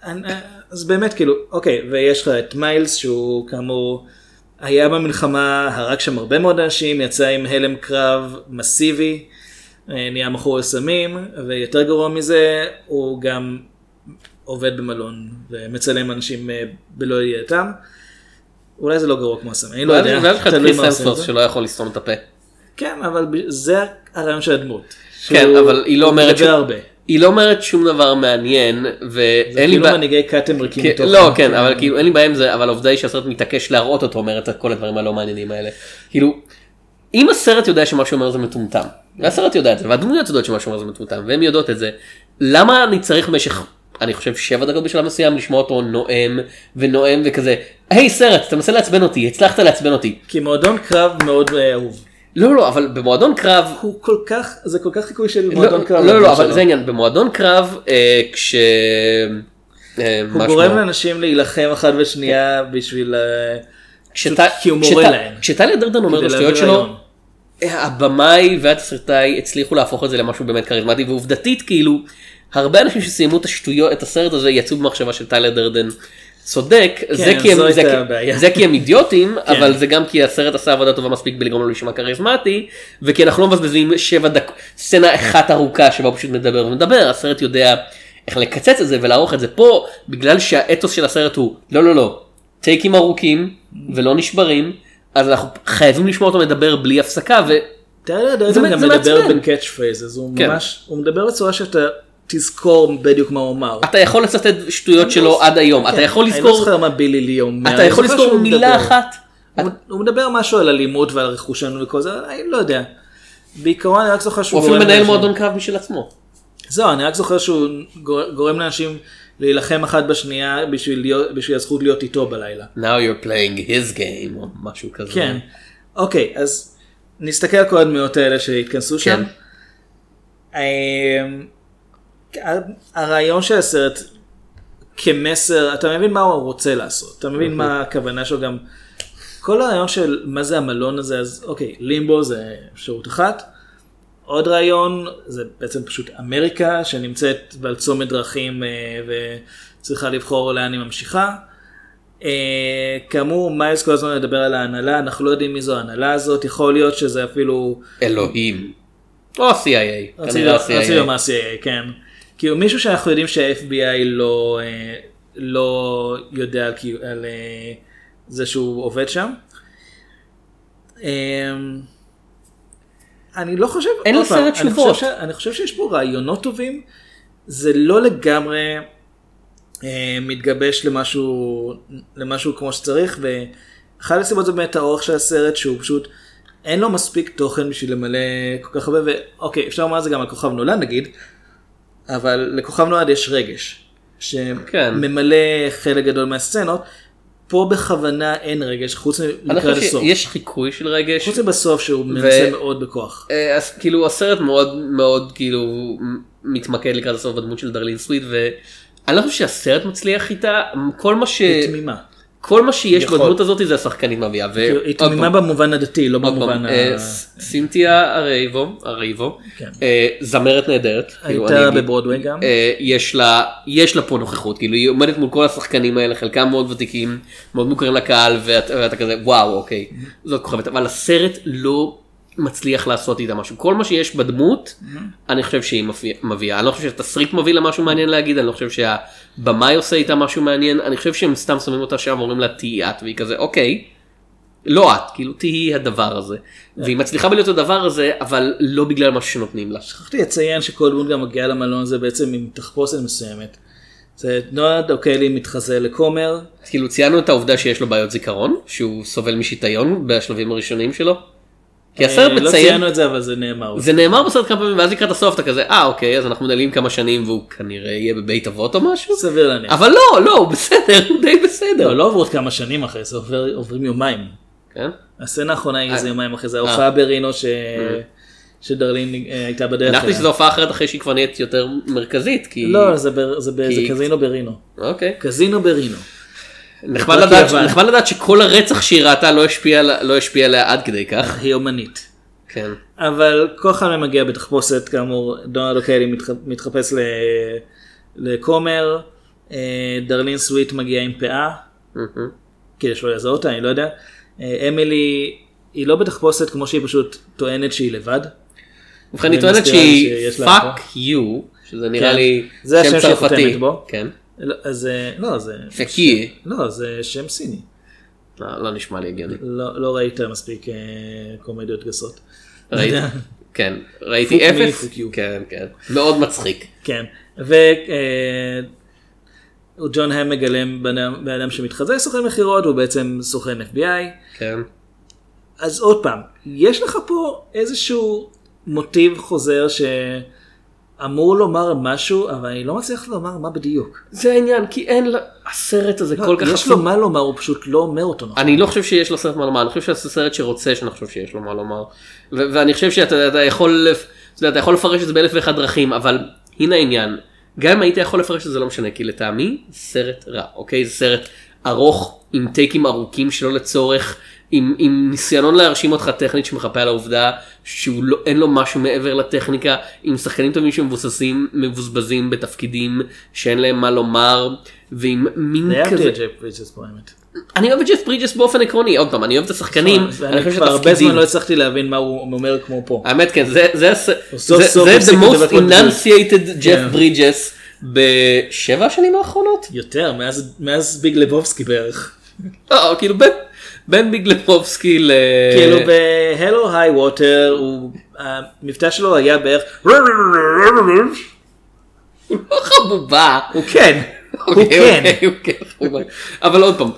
אני- אז באמת כאילו, אוקיי, ויש לך את מיילס שהוא כאמור היה במלחמה, הרג שם הרבה מאוד אנשים, יצא עם הלם קרב מסיבי, אה, נהיה מכור לסמים, ויותר גרוע מזה, הוא גם עובד במלון ומצלם אנשים אה, בלא ידיעתם. אולי זה לא גרוע כמו הסמים, אני לא יודע,
ואז יש לך את קריס
זה.
שלא יכול לסתום את הפה.
כן, אבל זה הרעיון של הדמות.
כן, אבל היא לא
הוא
אומרת
מדבר
שהוא-
הרבה.
היא לא אומרת שום דבר מעניין,
זה
ואין לי
כאילו
בעיה.
מנהיגי כתם ריקים
כן,
מתוכן.
לא כן אבל כאילו אין לי בעיה עם זה אבל העובדה היא שהסרט מתעקש להראות אותו אומרת את כל הדברים הלא מעניינים האלה. כאילו אם הסרט יודע שמה שהוא אומר זה מטומטם והסרט יודע את זה והדמויות יודעות שמה שהוא אומר זה מטומטם והן יודעות את זה למה אני צריך במשך אני חושב שבע דקות בשלב מסוים לשמוע אותו נואם ונואם וכזה היי סרט אתה מנסה לעצבן אותי הצלחת לעצבן אותי
כי מועדון קרב מאוד אה, אהוב.
לא לא אבל במועדון קרב
הוא כל כך, זה כל כך חיקוי של
לא
מועדון קרב.
לא לא
הדמות
אבל
שלו.
זה העניין במועדון קרב אה, כש. אה,
הוא גורם? לאנשים להילחם אחד בשנייה בשביל... אה,
כשטל-
כי הוא מורה
כשטל-
להם.
כשטליה דרדן אומר את השטויות שלו. הבמאי והתסריטאי הצליחו להפוך את זה למשהו באמת כריזמטי ועובדתית כאילו הרבה אנשים שסיימו את השטויות את הסרט הזה יצאו במחשבה של טיילר דרדן צודק זה כי הם זה כי-. זה כי הם אידיוטים אבל זה גם כי הסרט עשה עבודה טובה מספיק בלגרום לו להישמע כריזמטי וכי אנחנו לא מבזבזים שבע דקות סצנה אחת ארוכה שבה הוא פשוט מדבר ומדבר הסרט יודע איך לקצץ את זה ולערוך את זה פה בגלל שהאתוס של הסרט הוא לא לא לא טייקים ארוכים ולא נשברים אז אנחנו חייבים לשמוע אותו מדבר בלי הפסקה ו... זה-
דרדן גם מדבר. בין catchphrases, הוא
כן.
ממש, הוא מדבר בצורה שאתה תזכור בדיוק מה הוא אמר.
אתה יכול לצטט שטויות שלו עד היום אתה יכול
אני לא
לזכור
זוכר מה בילי לי אומר.
אתה יכול לזכור מילה. אחת
הוא- מדבר משהו על אלימות ועל רכוש שלנו וכל זה, אני לא יודע. בעיקרון אני רק זוכר שהוא
הוא אפילו מנהל מועדון קרב משל עצמו.
זהו, אני רק זוכר שהוא גור- גורם לאנשים להילחם אחת בשנייה בשביל הזכות להיות איתו בלילה.
Now you're playing his game או משהו כזה.
כן. אוקיי, אז נסתכל על כל הדמויות האלה שהתכנסו שם. הרעיון של הסרט כמסר, אתה מבין מה הוא רוצה לעשות, אתה מבין מה הכוונה שלו גם. כל הרעיון של מה זה המלון הזה, אז אוקיי, לימבו זה אפשרות אחת. עוד רעיון זה בעצם פשוט אמריקה שנמצאת על צומת דרכים אה, וצריכה לבחור לאן היא ממשיכה. אה, כאמור מיילס כל הזמן מדבר על ההנהלה, אנחנו לא יודעים מי זו ההנהלה הזאת, יכול להיות שזה אפילו
אלוהים. או CIA.
רציתי. לומר CIA, כן. כאילו מישהו שאנחנו יודעים שה-FBI לא, אה, לא יודע על, קיו- על אה, זה שהוא עובד שם. אה, אני לא חושב,
אין לסרט
אני
תשובות.
חושב אני חושב שיש פה רעיונות טובים, זה לא לגמרי אה, מתגבש למשהו, למשהו כמו שצריך, ואחת הסיבות זה באמת האורך של הסרט שהוא פשוט אין לו מספיק תוכן בשביל למלא כל כך הרבה, ואוקיי אפשר לומר את זה גם על כוכב נולד נגיד, אבל לכוכב נולד יש רגש,
כן.
שממלא חלק גדול מהסצנות, פה בכוונה אין רגש חוץ מלקראת הסוף.
שיש חיקוי של רגש.
חוץ מבסוף שהוא מנסה מאוד בכוח.
אה, אז כאילו הסרט מאוד מאוד כאילו מתמקד לקראת הסוף בדמות של דרלין סוויט ואני לא חושב שהסרט מצליח איתה כל מה ש...
היא תמימה.
כל מה שיש
יכול.
בדמות הזאת זה השחקנית מביאה. ו-
כאילו, היא תמימה
פעם,
במובן הדתי לא במובן ה...
אה, ס- סינתיה הרייבו, הרייבו,
כן.
אה, זמרת נהדרת. כאילו,
הייתה
אגיד.
בברודווי גם.
אה, יש לה יש לה פה נוכחות כאילו היא עומדת מול כל השחקנים האלה חלקם מאוד ותיקים מאוד מוכרים לקהל ואת- ואתה כזה וואו אוקיי זאת כוכבת אבל הסרט לא מצליח לעשות איתה משהו כל מה שיש בדמות אני חושב שהיא מביאה אני לא חושב שהתסריט מביא לה משהו מעניין להגיד אני לא חושב שהבמאי עושה איתה משהו מעניין אני חושב שהם סתם שמים אותה שם ואומרים לה תהיי את והיא כזה אוקיי. לא את כאילו תהיי הדבר הזה והיא מצליחה בלהיות הדבר הזה אבל לא בגלל מה שנותנים לה.
שכחתי לציין שכל דמות גם מגיעה למלון הזה בעצם עם תחפושת מסוימת. זה נועד אוקיילי מתחזה לכומר.
כאילו ציינו את העובדה שיש לו בעיות זיכרון, שהוא סובל משיטיון בשלבים הראשונים שלו. כי הסרט
אה, לא
מציין,
ציינו את זה אבל זה נאמר.
זה נאמר בסרט כמה פעמים ואז לקראת הסוף אתה כזה אה אוקיי אז אנחנו מדלים כמה שנים והוא כנראה יהיה בבית אבות או משהו.
סביר להניח.
אבל לא לא הוא בסדר הוא די בסדר.
לא, לא עוברות כמה שנים אחרי זה עובר- עוברים יומיים.
כן?
הסצנה האחרונה היא איזה
אה.
יומיים אחרי זה ההופעה ברינו ש- שדרלין אה, הייתה בדרך. אליה.
שזו הופעה אחרת אחרי שהיא כבר נהיית יותר מרכזית כי
לא זה ב- זה באיזה
כי-
קזינו ברינו.
אוקיי.
קזינו ברינו.
נחמד לדעת
יוון.
נחמד לדעת שכל הרצח שהיא ראתה לא השפיע לא השפיע עליה עד כדי כך.
היא אומנית.
כן.
אבל כל מהם מגיע בתחפושת כאמור דונלד אוקיילי מתח- מתחפש ל- לכומר. אה, דרלין סוויט מגיע עם פאה. כדי שלא יעזור אותה אני לא יודע. אה, אמילי היא לא בתחפושת כמו שהיא פשוט טוענת שהיא לבד.
ובכן היא
אני
טוענת שהיא פאק יו שזה נראה
כן.
לי
זה השם
שם
שהיא
צרפתי.
חותמת בו.
כן.
לא, אז אה, לא זה
פקי.
לא זה שם סיני.
לא, לא נשמע לי הגיוני.
לא, לא ראית מספיק אה, קומדיות גסות.
ראיתי. כן, ראיתי אפס. כן, כן, מאוד מצחיק.
כן. וג'ון הם מגלם בן אדם- בן אדם שמתחזה סוכן מכירות הוא בעצם סוכן FBI.
כן.
אז עוד פעם יש לך פה איזשהו מוטיב חוזר שאמור לומר משהו אבל אני לא מצליח לומר מה בדיוק.
זה העניין, כי אין, לה- הסרט הזה כל כך
יש. לו מה לומר הוא פשוט לא אומר אותו נכון.
אני לא חושב שיש לו סרט מה לומר, אני חושב שזה סרט שרוצה שנחשוב שיש לו מה לומר. ואני חושב שאתה אתה יכול, אתה יודע, אתה יכול לפרש את זה באלף ואחד דרכים, אבל הנה העניין. גם אם היית יכול לפרש את זה לא משנה, כי לטעמי סרט רע, אוקיי? זה סרט ארוך, עם טייקים ארוכים שלא לצורך, עם, עם ניסיונות להרשים אותך טכנית שמחפה על העובדה שהוא לא, לו משהו מעבר לטכניקה, עם שחקנים טובים שמבוססים, מבוזבזים בתפקידים שאין להם מה לומר, ועם מין כזה... אני אוהב את ג'ף ברידג'ס באופן עקרוני, עוד פעם, אני אוהב את השחקנים, אני חושב
כבר הרבה זמן לא הצלחתי להבין מה הוא אומר כמו פה.
האמת כן, זה זה זה the most enunciated ג'ף
כן.
ברידג'ס בשבע השנים האחרונות?
יותר מאז מאז ביג לבובסקי בערך.
לא, כאילו בין- בין ביג לפובסקי ל...
כאילו בהלו היי ווטר המבטא שלו היה בערך
הוא לא חבובה.
הוא כן. הוא
אוקיי,
כן.
אוקיי, חבובה. אבל עוד פעם,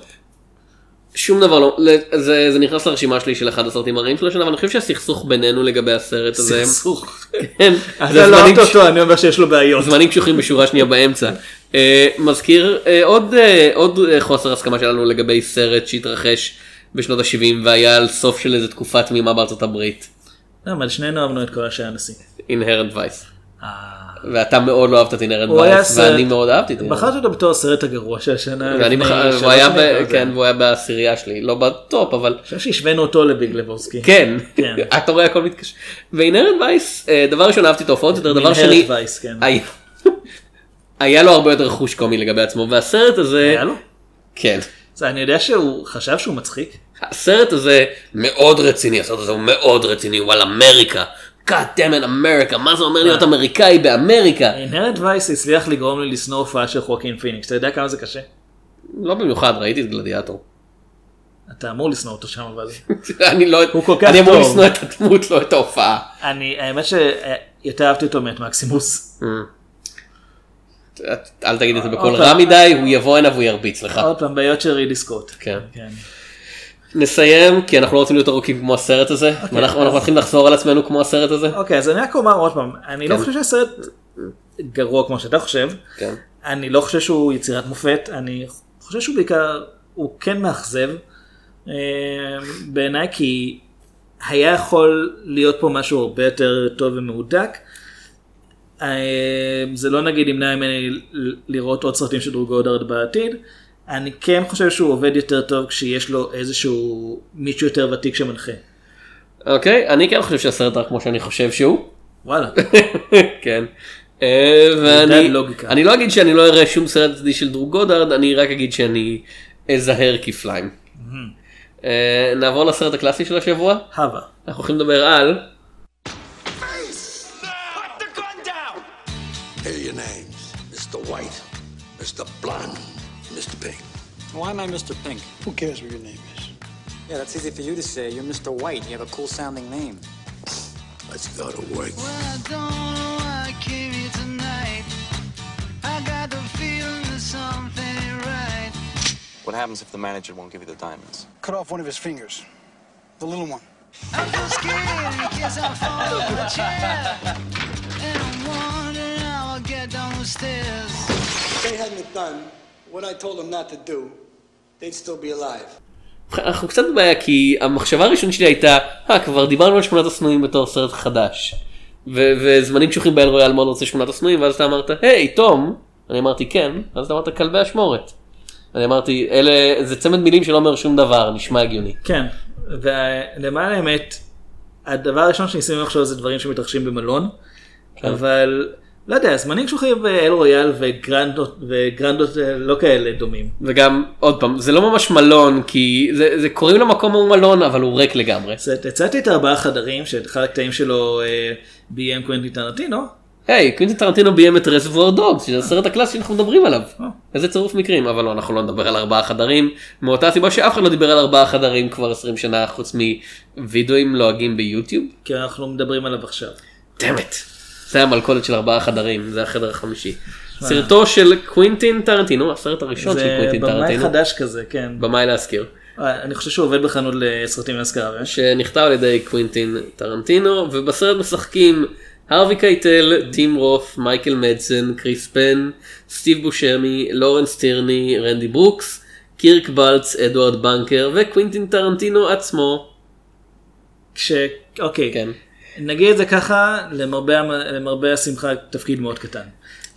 שום דבר לא, זה זה נכנס לרשימה שלי של אחד הסרטים הרעים של השנה, אבל אני חושב שהסכסוך בינינו לגבי הסרט הזה,
סכסוך.
כן,
אתה לא אוהבת אותו אני אומר שיש לו בעיות.
זמנים קשוחים בשורה שנייה באמצע. אה, מזכיר אה, עוד אה, עוד אה, חוסר הסכמה שלנו לגבי סרט שהתרחש בשנות ה-70 והיה על סוף של איזה תקופה תמימה בארצות הברית.
לא, אבל שנינו אהבנו את כל אנשי הנשיא.
Inherent Vice. ואתה מאוד לא אהבת את
Inherent היה Vice
ואני מאוד אהבתי את Inherent
בחרתי אותו בתור הסרט הגרוע של השנה.
כן. והוא היה בעשירייה שלי לא בטופ אבל
אני חושב שהשווינו אותו לביג לבובסקי.
כן
כן.
אתה רואה הכל מתקשר. ו Inherent Vice אה, דבר ראשון אהבתי את ההופעות יותר דבר שני
Vice, כן.
היה לו הרבה יותר חוש קומי לגבי עצמו והסרט הזה
היה לו?
כן.
זה, אני יודע שהוא חשב שהוא מצחיק.
הסרט הזה מאוד רציני, הסרט הזה הוא מאוד רציני, הוא על אמריקה. God damn it אמריקה, מה זה אומר להיות אמריקאי באמריקה?
אינהרנט וייס הצליח לגרום לי לשנוא הופעה של חוקין פיניקס. אתה יודע כמה זה קשה?
לא במיוחד, ראיתי את גלדיאטור.
אתה אמור לשנוא אותו שם אבל.
אני לא,
הוא כל כך
אני אמור
טוב.
לשנוא את הדמות, לא את ההופעה.
אני, האמת שיותר אהבתי אותו מאת מקסימוס.
אל תגיד את זה בקול רע. מדי, הוא יבוא הנה והוא ירביץ לך.
עוד פעם, בעיות של רידי סקוט.
כן.
כן.
נסיים, כי אנחנו לא רוצים להיות ארוכים כמו הסרט הזה, ואנחנו אנחנו מתחילים לחזור על עצמנו כמו הסרט הזה.
אוקיי, אז אני רק אומר עוד פעם, אני לא
כן.
חושב שהסרט גרוע כמו שאתה חושב.
כן.
אני לא חושב שהוא יצירת מופת, אני חושב שהוא בעיקר הוא כן מאכזב אה, בעיניי כי היה יכול להיות פה משהו הרבה יותר טוב ומהודק. אה, זה לא נגיד ימנע ממני לראות עוד סרטים של דרור גודארד בעתיד. אני כן חושב שהוא עובד יותר טוב כשיש לו איזשהו מישהו יותר ותיק שמנחה.
אוקיי, אני כן חושב שהסרט רק כמו שאני חושב שהוא.
וואלה.
כן. אה, ואני. אני לא אגיד שאני לא אראה שום סרט צדדי של דרור גודארד, אני רק אגיד שאני אזהר כפליים. אה, נעבור לסרט הקלאסי של השבוע.
הווה.
אנחנו הולכים לדבר על
Mr. Blonde, Mr. Pink.
Why am I Mr. Pink?
Who cares what your name is?
Yeah, that's easy for you to say. You're Mr. White. You have a cool sounding name.
Let's go to work.
I don't know why I came here tonight. I got the feeling that something right.
What happens if the manager won't give you the diamonds?
Cut off one of his fingers. The little one.
I feel scared in case I fall off the chair. And I'm wondering how I'll get down the stairs.
If they hadn't done what I told them not to do, they'd still be alive.
אנחנו קצת בבעיה כי המחשבה הראשונית שלי הייתה, אה כבר דיברנו על שמונת השנואים בתור סרט חדש. ו- וזמנים קשוחים באל רויאל מאוד רוצה שמונת השנואים ואז אתה אמרת היי תום, אני אמרתי כן, ואז אתה אמרת כלבי אשמורת. אני אמרתי אלה זה צמד מילים שלא אומר שום דבר נשמע הגיוני.
כן, ולמען האמת, הדבר הראשון שניסינו לחשוב זה דברים שמתרחשים במלון, אבל לא יודע, זמנים קשוחים ואל רויאל וגרנדות, וגרנדות אה, לא כאלה דומים.
וגם עוד פעם זה לא ממש מלון כי זה, זה קוראים למקום ההוא מלון אבל הוא ריק לגמרי.
אז הצעתי את ארבעה חדרים, שאת אחד הקטעים שלו אה, ביים קוונטי טרנטינו,
היי קווינטין טרנטינו ביים את רזבואר דוגס שזה הסרט הקלאסי שאנחנו מדברים עליו.
אה.
איזה צירוף מקרים אבל לא אנחנו לא נדבר על ארבעה חדרים מאותה סיבה שאף אחד לא דיבר על ארבעה חדרים כבר 20 שנה חוץ מווידאוים לועגים ביוטיוב.
כי אנחנו מדברים עליו עכשיו.
Damn it. זה המלכודת של ארבעה חדרים זה החדר החמישי. סרטו של קווינטין טרנטינו הסרט הראשון של
זה
קווינטין
במאי
טרנטינו.
חדש כזה, כן.
במאי להזכיר.
אה, אני חושב שהוא עובד בחנות לסרטים להשכרה.
שנכתב על ידי קווינטין טרנטינו ובסרט משחקים הרווי קייטל, טים רוף, מייקל מדסון, קריס פן, סטיב בושמי, לורנס טירני, רנדי ברוקס, קירק בלץ, אדוארד בנקר וקווינטין טרנטינו עצמו.
כש... אוקיי.
כן.
נגיד את זה ככה, למרבה, למרבה השמחה תפקיד מאוד קטן.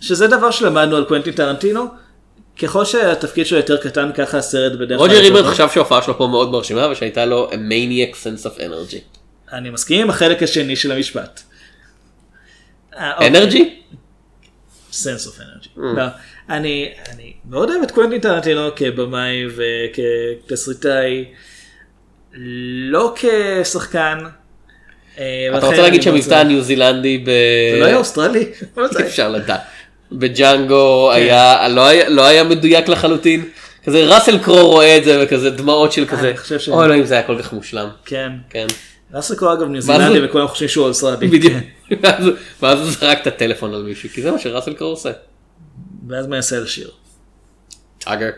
שזה דבר שלמדנו על קוונטין טרנטינו, ככל שהתפקיד שלו יותר קטן ככה הסרט בדרך
רוג'ר
יותר איברט.
חשב שההופעה שלו פה מאוד מרשימה ושהייתה לו a maniac sense of energy.
אני מסכים עם החלק השני של המשפט. אה, אוקיי.
אנרג'י?
sense of energy. לא, אני, אני מאוד אוהב את קוונטין טרנטינו כבמאי וכתסריטאי, לא כשחקן. אה,
אתה רוצה להגיד
מאוד
שהמבטא. הניו זילנדי ב...
זה לא היה אוסטרלי? מה?
אי אפשר לדעת. בג'אנגו היה לא היה לא היה מדויק לחלוטין. כזה ראסל קרו רואה את זה וכזה דמעות של כזה.
אני חושב ש-
אוי אלוהים זה היה כל כך מושלם.
כן.
כן.
ראסל קרו אגב ניו זילנדי וכולם חושבים שהוא אוסטרלי.
בדיוק. ואז- ואז הוא זרק את הטלפון על מישהו כי זה מה שראסל קרו עושה.
ואז מנסה לשיר.
טאגר.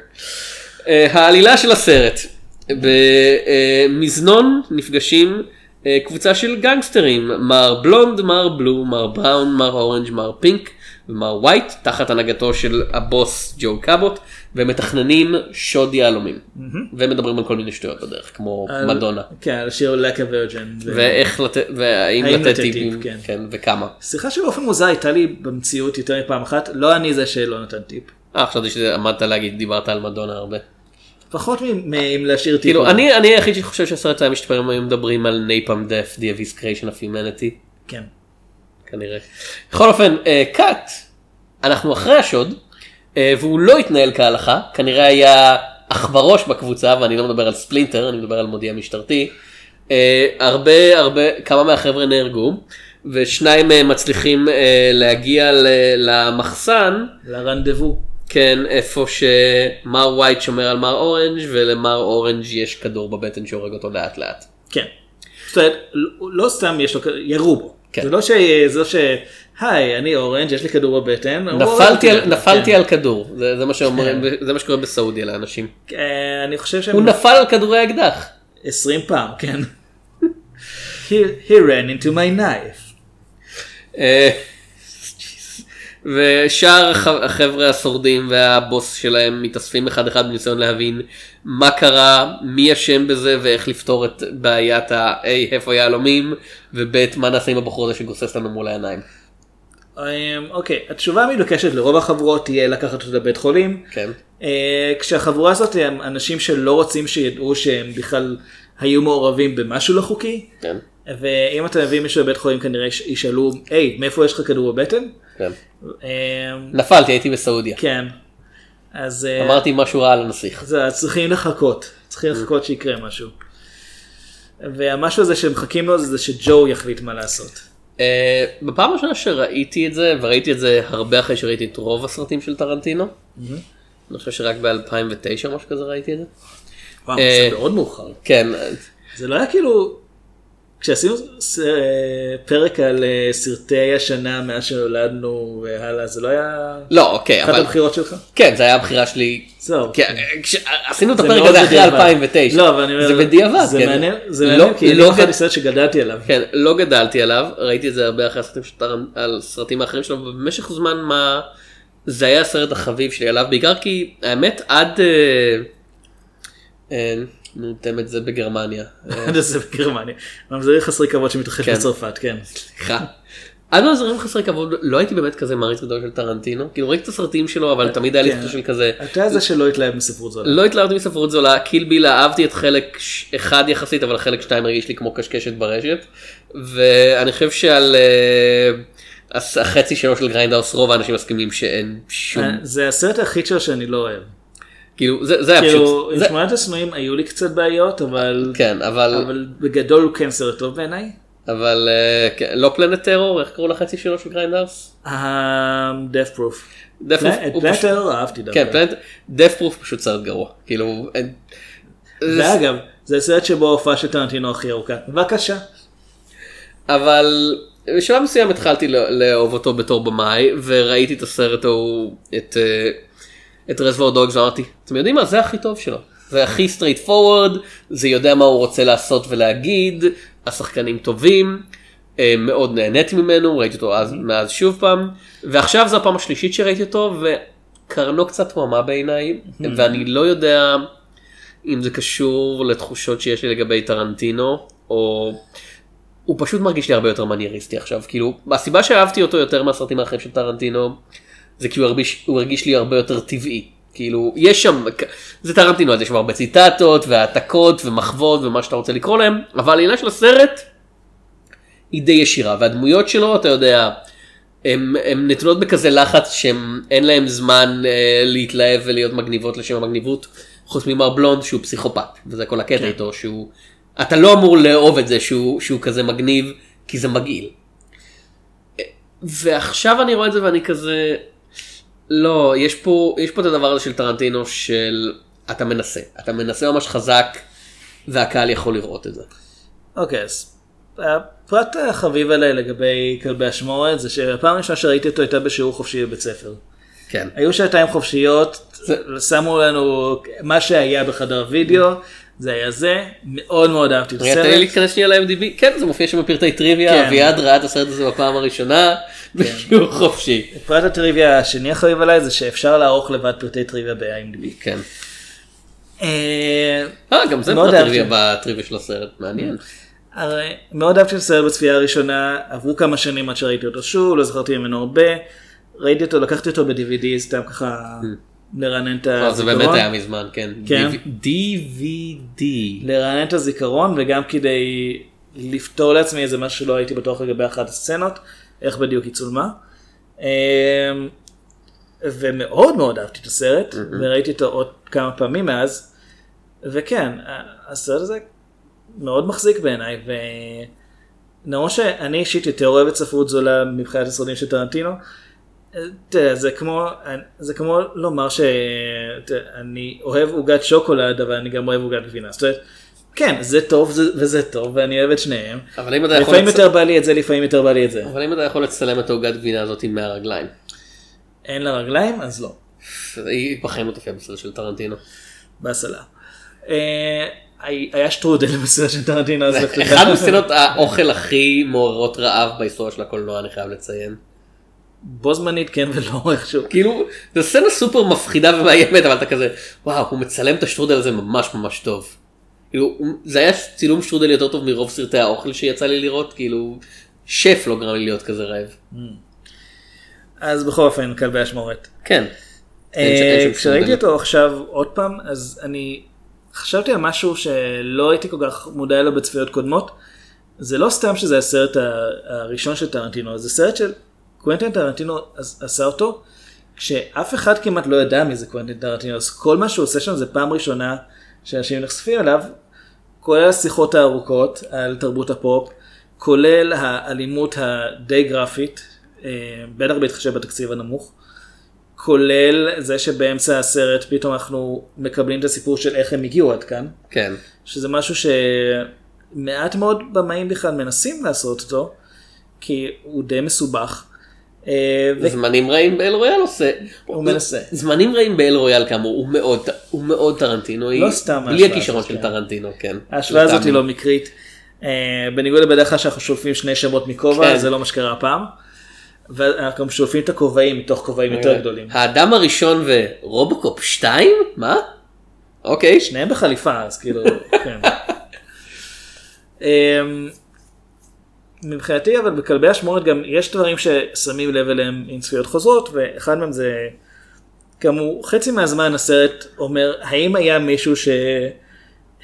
אה, העלילה של הסרט. במזנון נפגשים אה, קבוצה של גנגסטרים מר בלונד מר בלו מר בראון מר אורנג' מר פינק ומר ווייט תחת הנהגתו של הבוס ג'ו קאבוט ומתכננים שוד יהלומים ומדברים על כל מיני שטויות בדרך כמו
על-
מדונה
כן, על השיר לקה וירג'ן.
ואיך לתת והאם
האם
לתת טיפים
טיפ, כן.
כן וכמה.
שיחה שבאופן מוזר הייתה לי במציאות יותר מפעם אחת, לא אני זה שלא נתן טיפ.
אה חשבתי שעמדת להגיד דיברת על מדונה הרבה.
פחות מ- מ- מלהשאיר טיפ.
כאילו אני אני היחיד שחושב שהסרט היה משתפר אם היו מדברים על נייפם דף The Abyss Creation of Humanity
כן.
כנראה. בכל אופן קאט אנחנו אחרי השוד אה, והוא לא התנהל כהלכה כנראה היה עכברוש בקבוצה ואני לא מדבר על ספלינטר אני מדבר על מודיע משטרתי. אה, הרבה הרבה כמה מהחבר'ה נהרגו ושניים מהם מצליחים אה, להגיע ל- למחסן
לרנדבו.
כן איפה שמר ווייט שומר על מר אורנג' ולמר אורנג' יש כדור בבטן שהורג אותו לאט לאט.
כן. זאת אומרת, לא- סתם יש לו, כ- ירו בו.
כן.
זה לא ש... זה לא ש... היי, אני אורנג', יש לי כדור בבטן.
נפלתי על. נפלתי
כן.
על כדור זה, זה מה שאומרים זה מה שקורה בסעודיה לאנשים.
אה, אני חושב שהם...
הוא נפל על כדורי אקדח.
20 פעם, כן. he, he ran into my knife.
ושאר הח- החבר'ה השורדים והבוס שלהם מתאספים אחד אחד בניסיון להבין מה קרה, מי אשם בזה ואיך לפתור את בעיית ה-A איפה יהלומים וב' מה נעשה עם הבחור הזה שגוסס לנו מול העיניים.
אמ, אוקיי, התשובה המדוקשת לרוב החבורות תהיה לקחת אותו לבית חולים.
כן.
אה, כשהחבורה הזאת הם אנשים שלא רוצים שידעו שהם בכלל היו מעורבים במשהו לא חוקי.
כן.
ואם אתה מביא מישהו לבית חולים כנראה יש- ישאלו, היי, מאיפה יש לך כדור בבטן?
כן.
אמ,
נפלתי הייתי בסעודיה.
כן. אז אה,
אמרתי משהו רע על הנסיך.
זה, צריכים לחכות, צריכים לחכות שיקרה משהו. והמשהו הזה שמחכים לו זה שג'ו יחליט מה לעשות.
אה, בפעם הראשונה שראיתי את זה וראיתי את זה הרבה אחרי שראיתי את רוב הסרטים של טרנטינו. אני חושב שרק ב-2009 או משהו כזה ראיתי את זה.
וואו,
אה,
זה מאוד מאוחר.
כן.
זה לא היה כאילו, כשעשינו אה, פרק על אה, סרטי השנה מאז שנולדנו והלאה, זה לא היה
לא אוקיי
אחת
אבל
הבחירות שלך?
כן זה היה הבחירה שלי.
זהו.
כן, כש- עשינו את הפרק הזה אחרי
בדיעבד.
2009.
לא, אבל אני אומר,
זה בדיעבד.
זה
כן.
מעניין, זה
לא-
מעניין, כי
לא
אחד
גד-
הסרט שגדלתי עליו.
כן, לא גדלתי עליו, ראיתי את זה הרבה אחרי הסרטים טרנ... על סרטים האחרים שלו, ובמשך זמן מה זה היה הסרט החביב שלי עליו, בעיקר כי האמת עד... אה, אה, נו, תן את זה בגרמניה.
זה בגרמניה. ממזרים חסרי כבוד שמתרחש
כן.
בצרפת, כן.
סליחה. עד ממזרים חסרי כבוד לא הייתי באמת כזה מעריץ גדול של טרנטינו, כאילו ראיתי את הסרטים שלו אבל תמיד היה לי
כן.
תחושה של כזה.
אתה זה שלא התלהב מספרות זולה.
לא התלהבתי מספרות זולה, Kill Bill אהבתי את חלק אחד יחסית, אבל חלק שתיים הרגיש לי כמו קשקשת ברשת. ואני חושב שעל אה, החצי שלו של Grindhouse רוב האנשים מסכימים שאין שום,
אה, זה הסרט היחיד שלו שאני לא אוהב.
כאילו זה זה היה
כאילו,
פשוט,
עם
זה-
שמונת השנואים היו לי קצת בעיות, אבל...
כן אבל
אבל בגדול הוא כן סרט טוב בעיניי.
אבל אה, כן, לא Planet Terror איך קראו לחצי שלו של?
אה, Proof את
הוא Planet
Terror אהבתי דווקא.
כן death proof פשוט סרט גרוע, כאילו, אין-
ואגב, זה הסרט שבו ההופעה של טרנטינו הכי ארוכה. בבקשה.
אבל בשלב מסוים התחלתי לא- לאהוב אותו בתור במאי וראיתי את הסרט ההוא את אה, את Reservoir Dogs ואמרתי אתם יודעים מה? זה הכי טוב שלו. זה הכי straightforward זה יודע מה הוא רוצה לעשות ולהגיד השחקנים טובים אה, מאוד נהניתי ממנו ראיתי אותו אז מאז שוב פעם ועכשיו זו הפעם השלישית שראיתי אותו וקרנו קצת תממה בעיניי ואני לא יודע אם זה קשור לתחושות שיש לי לגבי טרנטינו או הוא פשוט מרגיש לי הרבה יותר מנייריסטי עכשיו. כאילו הסיבה שאהבתי אותו יותר מהסרטים האחרים של טרנטינו זה כי הוא הרגיש, הוא הרגיש לי הרבה יותר טבעי כאילו יש שם זה טרנטינו אז יש שם הרבה ציטטות והעתקות ומחוות ומה שאתה רוצה לקרוא להם אבל העניין של הסרט היא די ישירה והדמויות שלו אתה יודע. הן נתונות בכזה לחץ שאין להם זמן אה, להתלהב ולהיות מגניבות לשם המגניבות חוץ ממר בלונד שהוא פסיכופת וזה כל הקטע איתו שהוא אתה לא אמור לאהוב את זה שהוא, שהוא כזה מגניב כי זה מגעיל. ועכשיו אני רואה את זה ואני כזה לא יש פה יש פה את הדבר הזה של טרנטינו של אתה מנסה אתה מנסה ממש חזק והקהל יכול לראות את זה.
אוקיי, אז הפרט החביב עליי לגבי כלבי אשמורת זה שהפעם הראשונה שראיתי אותו הייתה בשיעור חופשי בבית ספר.
כן.
היו שעתיים חופשיות, שמו לנו מה שהיה בחדר וידאו, זה היה זה, מאוד מאוד אהבתי את
רגע, תן לי
הסרט.
להתכנס שנייה ל-MDB, כן זה מופיע שם בפרטי טריוויה,
כן.
אביעד ראה את הסרט הזה בפעם הראשונה, בשיעור חופשי.
פרט הטריוויה השני החביב עליי זה שאפשר לערוך לבד פרטי טריוויה ב-IMDb.
כן.
אה,
אה, גם זה פרט טריוויה
אהבתי.
בטריוויה של הסרט, מעניין.
הרי מאוד אהבתי את הסרט בצפייה הראשונה, עברו כמה שנים עד שראיתי אותו שוב, לא זכרתי ממנו הרבה. ראיתי אותו, לקחתי אותו ב-DVD, סתם ככה לרענן את
אה, זה
הזיכרון.
באמת היה מזמן, כן.
כן.
DVD.
לרענן את הזיכרון וגם כדי לפתור לעצמי איזה משהו שלא הייתי בטוח לגבי אחת הסצנות, איך בדיוק היא צולמה. אמ, ומאוד מאוד אהבתי את הסרט, וראיתי אותו עוד כמה פעמים מאז, וכן, הסרט הזה מאוד מחזיק בעיניי, ולמרות שאני אישית יותר אוהב את ספרות זולה מבחינת הסרטים של טרנטינו, תראה, זה כמו, זה כמו לומר שאני אוהב עוגת שוקולד, אבל אני גם אוהב עוגת גבינה. זאת אומרת, כן, זה טוב זה- וזה טוב, ואני אוהב את שניהם.
אבל אם אתה יכול...
לפעמים
לצ-
יותר בא לי את זה, לפעמים יותר בא לי את זה.
אבל אם אתה יכול לצלם את העוגת גבינה הזאת עם מהרגליים.
אין לה רגליים, אז לא.
היא בחיים לא תופיע בסרט של טרנטינו.
בסלה. אה, היה שטרודל בסרט של טרנטינו, תדע.
אחד מסצנות האוכל הכי מעוררות רעב בהיסטוריה של הקולנוע אני חייב לציין.
בו זמנית כן ולא איכשהו.
כאילו זו סצנה סופר מפחידה ומאיימת אבל אתה כזה וואו הוא מצלם את השטרודל הזה ממש ממש טוב. כאילו, זה היה צילום שטרודל יותר טוב מרוב סרטי האוכל שיצא לי לראות כאילו שף לא גרם לי להיות כזה רעב.
אז בכל אופן כלבי אשמורת.
כן.
אה, כשראיתי. אותו עכשיו עוד פעם אז אני חשבתי על משהו שלא הייתי כל כך מודע לו בצפיות קודמות. זה לא סתם שזה הסרט הראשון של טרנטינו זה סרט של קוונטין טרנטינו עש- עשה אותו כשאף אחד כמעט לא ידע מי זה קוונטין טרנטינו אז כל מה שהוא עושה שם זה פעם ראשונה שאנשים נחשפים אליו. כולל השיחות הארוכות על תרבות הפופ, כולל האלימות הדי גרפית, אה, בטח בהתחשב בתקציב הנמוך, כולל זה שבאמצע הסרט פתאום אנחנו מקבלים את הסיפור של איך הם הגיעו עד כאן,
כן.
שזה משהו שמעט מאוד במאים בכלל מנסים לעשות אותו, כי הוא די מסובך. אה,
זמנים רעים באל רויאל עושה.
הוא מנסה.
זמנים רעים באל רויאל כאמור הוא מאוד הוא מאוד טרנטינו.
לא סתם
בלי
ההשוואה
הכישרון
הזאת,
של
כן.
טרנטינו כן.
ההשוואה הזאת היא. לא מקרית. אה, בניגוד לבדרך כלל שאנחנו שולפים שני שמות מכובע,
כן.
זה לא מה שקרה הפעם. ואנחנו גם שולפים את הכובעים מתוך כובעים יותר גדולים.
האדם הראשון ורובוקופ 2? מה? אוקיי.
שניהם בחליפה, אז כאילו, כן. מבחינתי אבל בכלבי אשמורת גם יש דברים ששמים לב אליהם עם צפיות חוזרות ואחד מהם זה כאמור חצי מהזמן הסרט אומר האם היה מישהו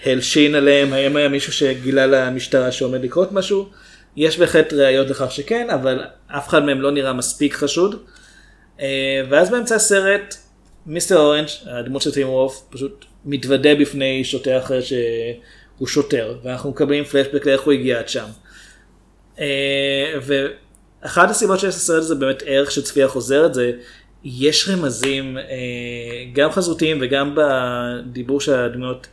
שהלשין עליהם? האם היה מישהו שגילה למשטרה שעומד לקרות משהו? יש בהחלט ראיות לכך שכן אבל אף אחד מהם לא נראה מספיק חשוד. אה, ואז באמצע הסרט מיסטר אורנג' הדמות של טים וולף פשוט מתוודה בפני שוטר אחר שהוא שוטר ואנחנו מקבלים פלשבק לאיך הוא הגיע עד שם. אה, ואחת הסיבות שיש לסרט הזה באמת ערך של צפייה חוזרת זה יש רמזים אה, גם חזותיים וגם בדיבור של הדמויות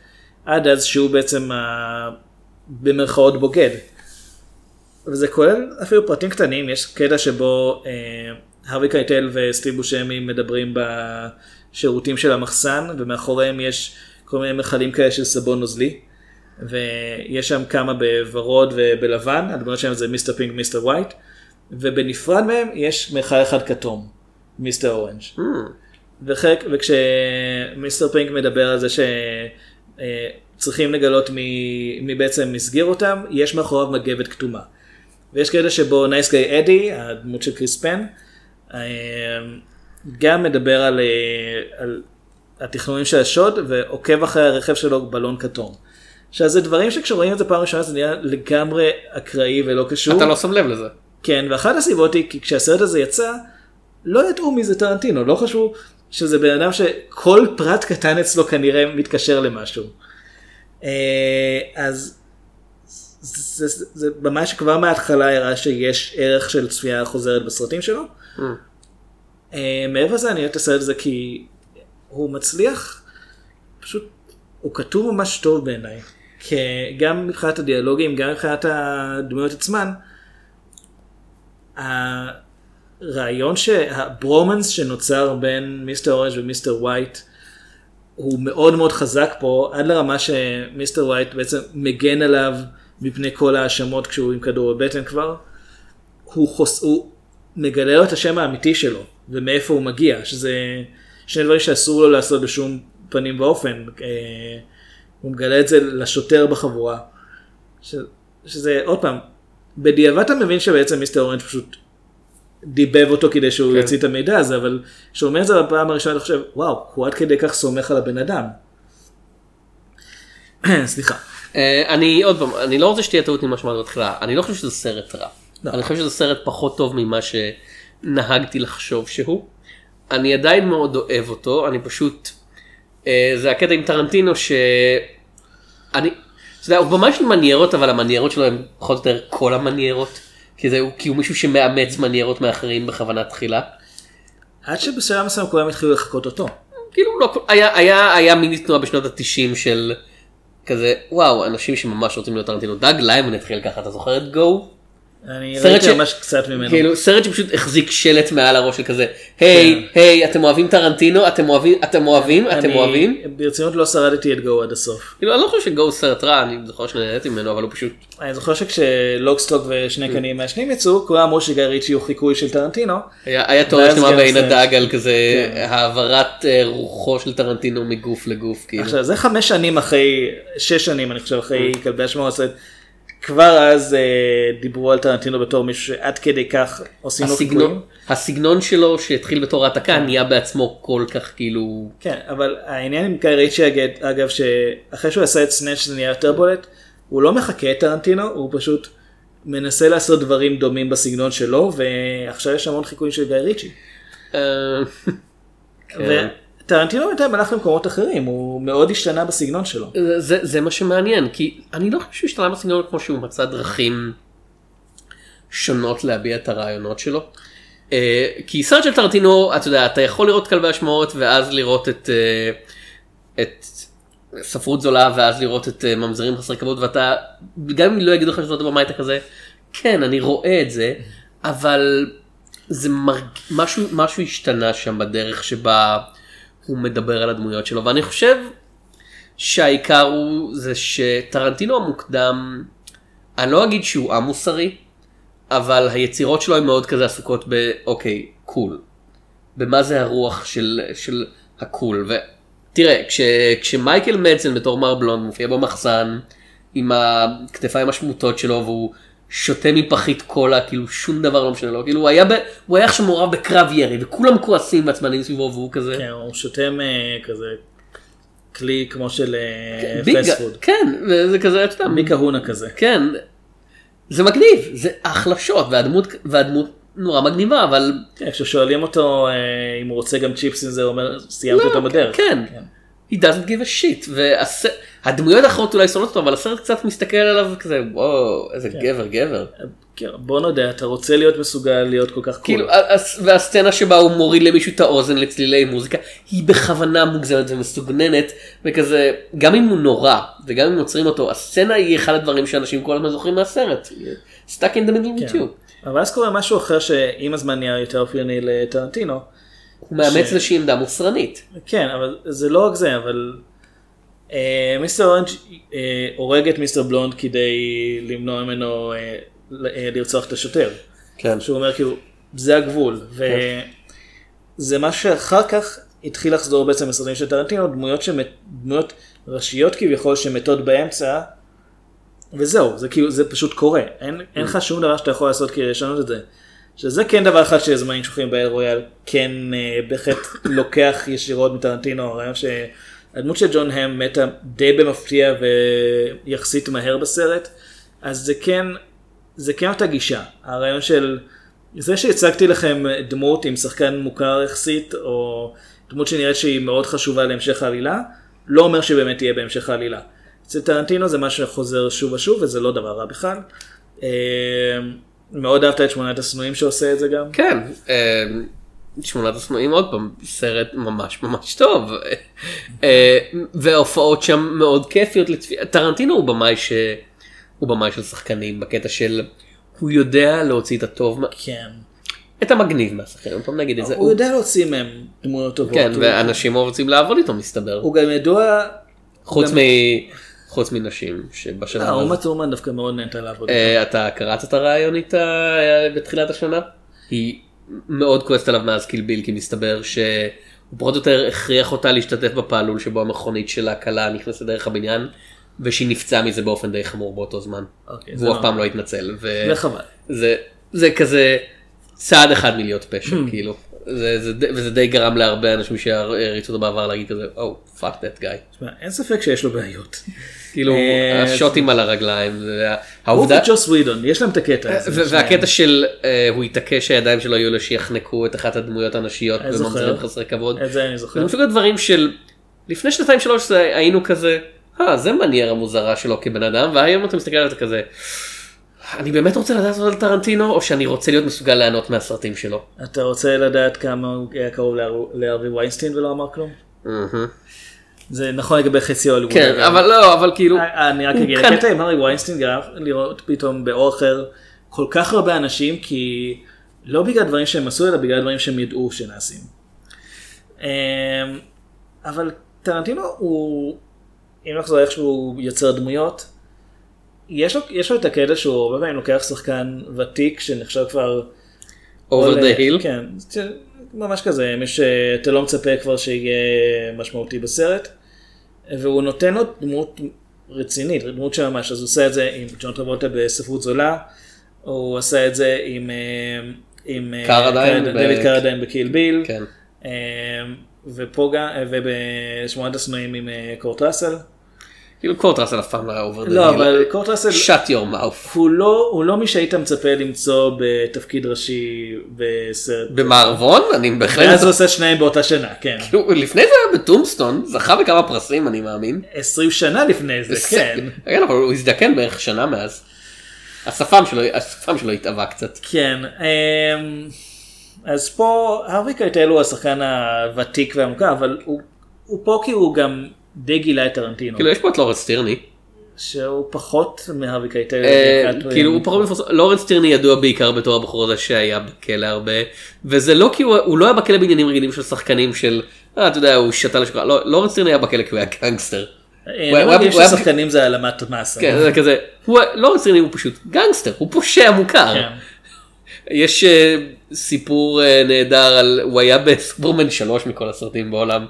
על זה שהוא בעצם ה... במרכאות בוגד. וזה כולל אפילו פרטים קטנים יש קטע שבו אה, הרווי קייטל וסטיב בושמי מדברים בשירותים של המחסן ומאחוריהם יש כל מיני מכלים כאלה של סבון נוזלי. ויש שם כמה בוורוד ובלבן, הדמויות שלהם זה Mister Pink ו Mister White, ובנפרד מהם יש מיכל אחד כתום, Mister Orange. וחלק, וכש Mister Pink מדבר על זה שצריכים לגלות מי, מי בעצם מסגיר אותם, יש מאחוריו מגבת כתומה. ויש קטע שבו Nice Guy Eddie, הדמות של קריס פן, אה, גם מדבר על, אה, על התכנונים של השוד ועוקב אחרי הרכב שלו בלון כתום. עכשיו זה דברים שכשרואים את זה פעם ראשונה זה נראה לגמרי אקראי ולא קשור.
אתה לא שם לב לזה.
כן, ואחת הסיבות היא כי כשהסרט הזה יצא, לא ידעו מי זה טרנטינו, לא חשבו שזה בן אדם שכל פרט קטן אצלו כנראה מתקשר למשהו. אה, אז זה, זה, זה ממש כבר מההתחלה הראה שיש ערך של צפייה חוזרת בסרטים שלו. אה, מעבר לזה אני אוהב את הסרט הזה כי הוא מצליח, פשוט הוא כתוב ממש טוב בעיניי. גם מבחינת הדיאלוגים, גם מבחינת הדמויות עצמן, הרעיון שהברומנס שנוצר בין Mister Orange ו Mister White הוא מאוד מאוד חזק פה עד לרמה ש Mister White בעצם מגן עליו מפני כל ההאשמות כשהוא עם כדור בבטן כבר. הוא, חוס... הוא מגלה לו את השם האמיתי שלו ומאיפה הוא מגיע שזה שני דברים שאסור לו לעשות בשום פנים ואופן. הוא מגלה את זה לשוטר בחבורה. ש... שזה עוד פעם בדיעבד אתה מבין שבעצם מיסטר אורנג' פשוט דיבב אותו כדי שהוא
כן.
יוציא את המידע הזה, אבל כשהוא אומר את זה בפעם הראשונה אתה חושב, וואו, הוא עד כדי כך סומך על הבן אדם. סליחה.
אה, אני עוד פעם אני לא רוצה שתהיה טעות ממה שאמרתי בהתחלה אני לא חושב שזה סרט רע.
לא.
אני חושב שזה סרט פחות טוב ממה שנהגתי לחשוב שהוא. אני עדיין מאוד אוהב אותו אני פשוט זה הקטע עם טרנטינו שאני. אתה יודע, הוא של מניירות אבל המניירות שלו הם פחות או יותר כל המניירות. כי, זה, כי הוא מישהו שמאמץ מניירות מאחרים בכוונה תחילה.
עד שבשלב מסוים כולם התחילו לחקות אותו.
כאילו לא, היה, היה, היה מיני תנועה בשנות התשעים של כזה וואו אנשים שממש רוצים להיות טרנטינו דאג ליימן התחיל ככה אתה זוכר את גו?
אני
סרט
ראיתי
ש-
ממש קצת ממנו.
כאילו סרט שפשוט החזיק שלט מעל הראש של כזה היי היי אתם אוהבים טרנטינו אתם אוהבים אתם אוהבים אתם אוהבים
ברצינות לא שרדתי את גו עד הסוף.
כאילו אני לא חושב שגו סרט רע אני זוכר שנהניתי ממנו אבל הוא פשוט
אני זוכר שכשלוקסטוק ושני
Mm.
קנים מעשנים יצאו כולם אמרו שגיא ריצ'י הוא חיקוי של טרנטינו.
היה
ואז
שלמה בעין הדג על כזה
כן.
העברת אה, רוחו של טרנטינו מגוף לגוף כאילו.
עכשיו זה חמש שנים אחרי, שש שנים אני חושב אחרי
Mm.
כלבי השמור הסרט. כבר אז אה, דיברו על טרנטינו בתור מישהו שעד כדי כך עושים לו חיקויים.
הסגנון שלו שהתחיל בתור העתקה נהיה בעצמו כל כך כאילו
כן, אבל העניין עם גיא ריצ'י אגב, אגב שאחרי שהוא עשה את סנאצ' זה נהיה יותר בולט, הוא לא מחכה את טרנטינו, הוא פשוט מנסה לעשות דברים דומים בסגנון שלו, ועכשיו יש המון חיקויים של גיא ריצ'י.
אה, כן.
וטרנטינו בינתיים הלך למקומות אחרים, הוא מאוד השתנה בסגנון שלו.
זה, זה, מה שמעניין כי אני לא חושב שהוא השתנה בסגנון כמו שהוא מצא דרכים שונות להביע את הרעיונות שלו. אה, כי סרט של טרנטינו אתה יודע אתה יכול לראות כלבי אשמורת ואז לראות את, אה, את ספרות זולה ואז לראות את אה, ממזרים חסרי כבוד ואתה גם אם לא יגידו לך שזאת הבמה אתה כזה כן אני רואה את זה אבל זה מרג... משהו משהו השתנה שם בדרך שבה הוא מדבר על הדמויות שלו ואני חושב שהעיקר הוא זה שטרנטינו המוקדם, אני לא אגיד שהוא א-מוסרי, אבל היצירות שלו הן מאוד כזה עסוקות באוקיי, קול. במה זה הרוח של, של הקול. ותראה, כש, כשמייקל מדסן בתור מר בלונד מופיע במחסן עם הכתפיים השמוטות שלו והוא שותה מפחית קולה, כאילו שום דבר לא משנה לו, כאילו הוא היה, ב, הוא היה עכשיו מעורב בקרב ירי וכולם כועסים ועצבנים סביבו והוא כזה.
כן, הוא שותם אה, כזה כלי כמו של אה, פסט פוד.
כן, וזה כזה, אתה יודע,
מיקה הונה כזה.
כן, זה מגניב, זה אחלה שוט, והדמות, והדמות נורא מגניבה, אבל...
כן, כששואלים אותו אה, אם הוא רוצה גם צ'יפס עם זה, הוא אומר, סיימתי אותו בדרך.
כן, he doesn't give a shit, והדמויות האחרות אולי שונאות אותו, אבל הסרט קצת מסתכל עליו כזה, וואו, איזה גבר, גבר.
כן, בוא נודה, אתה רוצה להיות מסוגל להיות כל כך קול.
כאילו, הס- והסצנה שבה הוא מוריד למישהו את האוזן לצלילי מוזיקה, היא בכוונה מוגזמת ומסוגננת, וכזה, גם אם הוא נורא, וגם אם עוצרים אותו, הסצנה היא אחד הדברים שאנשים כל הזמן זוכרים מהסרט. stuck in the middle with
כן.
you.
אבל אז קורה משהו אחר שעם הזמן נהיה יותר אופייני לטרנטינו.
הוא מאמץ
ש-
איזושהי עמדה מוסרנית.
כן, אבל זה לא רק זה, אבל אה, מיסטר אורנג' אה, הורג את מיסטר בלונד כדי למנוע ממנו אה, אה, לרצוח את השוטר.
כן.
שהוא אומר כאילו, זה הגבול. וזה מה שאחר כך התחיל לחזור בעצם בסרטים של טרנטינו, דמויות, שמת, דמויות ראשיות כביכול שמתות באמצע. וזהו, זה כאילו, זה פשוט קורה, אין, אין לך שום דבר שאתה יכול לעשות כדי לשנות את זה. שזה כן דבר אחד שזמנים שוכחים באל רויאל, כן אה, בהחלט לוקח ישירות מטרנטינו, הרעיון שהדמות של ג'ון האם מתה די במפתיע ויחסית מהר בסרט, אז זה כן, זה כן אותה גישה, הרעיון של, זה שהצגתי לכם דמות עם שחקן מוכר יחסית, או דמות שנראית שהיא מאוד חשובה להמשך העלילה, לא אומר שבאמת תהיה בהמשך העלילה. אצל טרנטינו זה משהו שחוזר שוב ושוב וזה לא דבר רע בכלל. מאוד אהבת את שמונת השנואים שעושה את זה גם.
כן, אה, שמונת השנואים עוד פעם, סרט ממש ממש טוב. אה, וההופעות שם מאוד כיפיות לצפייה. טרנטינו הוא במאי ש... הוא במאי של שחקנים בקטע של הוא יודע להוציא את הטוב,
כן.
את המגניב מהשחקנים, פעם נגיד את זה.
הוא יודע להוציא מהם דמויות טובות.
כן, ואנשים רוצים לעבוד איתו מסתבר.
הוא גם ידוע...
חוץ מ... חוץ מנשים שבשנה
אה,
הזאת.
אומה תורמן דווקא מאוד נהנתה לעבוד.
אה, אתה קראת את הרעיון איתה אה, בתחילת השנה? היא מאוד כועסת עליו מאז קילביל כי מסתבר שהוא פחות או יותר הכריח אותה להשתתף בפעלול שבו המכונית של הכלה נכנסת דרך הבניין ושהיא נפצעה מזה באופן די חמור באותו זמן.
אוקיי,
והוא אף
נורא.
פעם לא התנצל. ו-
וחבל.
זה, זה כזה צעד אחד מלהיות פשע כאילו. זה, זה, וזה די גרם להרבה אנשים שהריצו אותו בעבר להגיד כזה, Oh, fuck that guy.
תשמע, אין ספק שיש לו בעיות.
כאילו
אה,
השוטים על הרגליים. זה-
הוא
העובדה...
וג'וס ווידון, יש להם את הקטע הזה.
ו- והקטע של אה, הוא התעקש שהידיים שלו יהיו לו שיחנקו את אחת הדמויות הנשיות. בממזרים חסרי כבוד.
את זה אני זוכר.
זה מסוג הדברים של לפני שנתיים שלוש היינו כזה, אה זה מניירה מוזרה שלו כבן אדם והיום אתה מסתכל על זה כזה. אני באמת רוצה לדעת על טרנטינו או שאני רוצה להיות מסוגל ליהנות מהסרטים שלו.
אתה רוצה לדעת כמה הוא היה קרוב להרווי ויינסטין ולא אמר כלום? זה נכון לגבי חצי הוליווד.
כן. אבל לא אבל כאילו
אה, אני רק אגיד, הקטע עם הארי ויינסטין גרם לראות פתאום אחר כל כך הרבה אנשים כי לא בגלל דברים שהם עשו אלא בגלל דברים שהם ידעו שנעשים. אמ, אבל טרנטינו הוא, אם נחזור איך שהוא יוצר דמויות, יש לו, יש לו את הקטע שהוא הרבה פעמים לוקח שחקן ותיק שנחשב כבר... עולה-
the hill.
כן, ממש כזה, מי שאתה לא מצפה כבר שיהיה משמעותי בסרט, והוא נותן לו דמות רצינית, דמות של ממש, אז הוא עושה את זה עם ג'ון טרבוטה בספרות זולה, הוא עשה את זה עם, אה, עם אה,
קרדיין
קר-
ב-
דויד קרדיין בקיל ביל,
כן.
אה, ופה גם, ובשמונת השנואים עם קורט ראסל.
כאילו קורט ראסל אף פעם לא היה the
לא. אבל קורט ראסל,
shut your mouth.
הוא לא, הוא לא מי שהיית מצפה למצוא בתפקיד ראשי בסרט.
במערבון אני בהחלט
ואז הוא עושה שניהם באותה שנה, כן.
כאילו, לפני זה היה בטומסטון זכה בכמה פרסים אני מאמין.
20 שנה לפני זה, כן.
כן אבל הוא הזדקן בערך שנה מאז. השפם שלו השפם שלו התאווה קצת.
כן, אמ, אז פה הרווי קייטל הוא השחקן הוותיק והמוכר, אבל הוא, הוא פה כי הוא גם די גילה את טרנטינו,
כאילו יש פה את לורנס טירני.
שהוא פחות מהרווי קייטל.
אה, כאילו הוא פחות מפורסם, לורנס טירני ידוע בעיקר בתור הבחור הזה שהיה בכלא הרבה וזה לא כי הוא לא היה בכלא בעניינים רגילים של שחקנים של אה, אתה יודע הוא שתה לשקרה לא לורנס טירני היה בכלא כי הוא היה גנגסטר.
אה,
היה-
ששחקנים זה העלמת מס.
כן זה כזה לורנס טירני הוא פשוט גנגסטר הוא פושע מוכר.
כן.
יש אה, סיפור אה, נהדר על הוא היה בסופרמן 3 מכל הסרטים בעולם.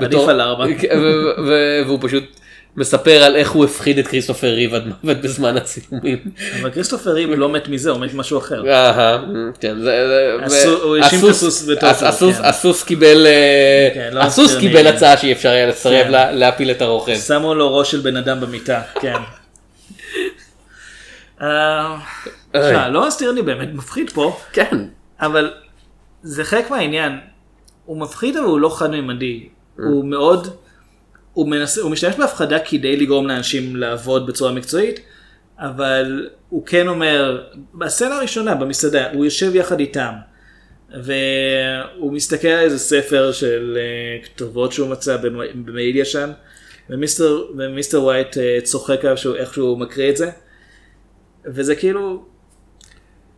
עדיף על ארבע.
ו- והוא פשוט מספר על איך הוא הפחיד את כריסטופר ריב עד מוות בזמן הצילומים.
אבל כריסטופר ריב לא מת מזה, הוא מת ממשהו אחר.
כן,
הסוס- כן.
קיבל אה,
כן, לא
הסוס קיבל. הצעה שאי אפשר היה לסרב
כן.
לה- להפיל את הרוכב.
שמו לו ראש של בן אדם במיטה, כן. אה, תשמע, לורנס טירני באמת מפחיד פה,
כן.
אבל זה חלק מהעניין. הוא מפחיד אבל הוא לא חד ממדי. הוא מאוד, הוא מנסה, הוא משתמש בהפחדה כדי לגרום לאנשים לעבוד בצורה מקצועית, אבל הוא כן אומר, בסצנה הראשונה במסעדה, הוא יושב יחד איתם, והוא מסתכל על איזה ספר של אה, כתובות שהוא מצא במ- במעיל ישן, ומיסטר, ומיסטר ווייט אה, צוחק עליו איך שהוא מקריא את זה, וזה כאילו,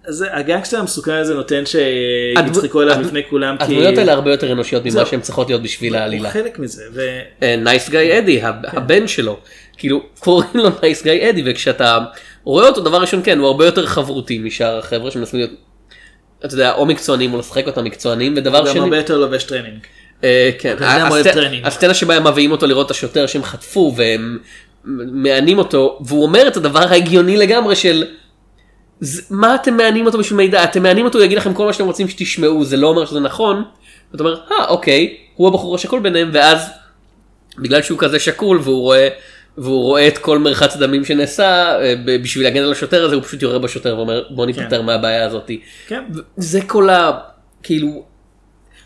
זה, הגנגסטר המסוכן הזה נותן שיצחקו עליו בפני כולם,
הדמויות האלה הרבה יותר אנושיות ממה. שהן צריכות להיות בשביל
הוא
העלילה.
חלק מזה.
Nice Guy Eddie הבן שלו כאילו קוראים לו Nice Guy Eddie וכשאתה רואה אותו דבר ראשון כן הוא הרבה יותר חברותי משאר החבר'ה שמנסים להיות. אתה יודע או מקצוענים או לשחק אותם מקצוענים ודבר
הוא גם
שני.
הרבה יותר לובש טרנינג.
אה, כן. הסצנה שבה הם מביאים אותו לראות את השוטר שהם חטפו והם מענים אותו והוא אומר את הדבר ההגיוני לגמרי של "זה- מה אתם מענים אותו בשביל מידע אתם מענים אותו הוא יגיד לכם כל מה שאתם רוצים שתשמעו זה לא אומר שזה נכון. ואתה אומר אה אוקיי הוא הבחור השקול ביניהם ואז בגלל שהוא כזה שקול והוא רואה והוא רואה את כל מרחץ דמים שנעשה אה, בשביל להגן על השוטר הזה הוא פשוט יורה בשוטר ואומר בוא ניפטר מהבעיה הזאתי.
כן.
זה כל ה... כאילו...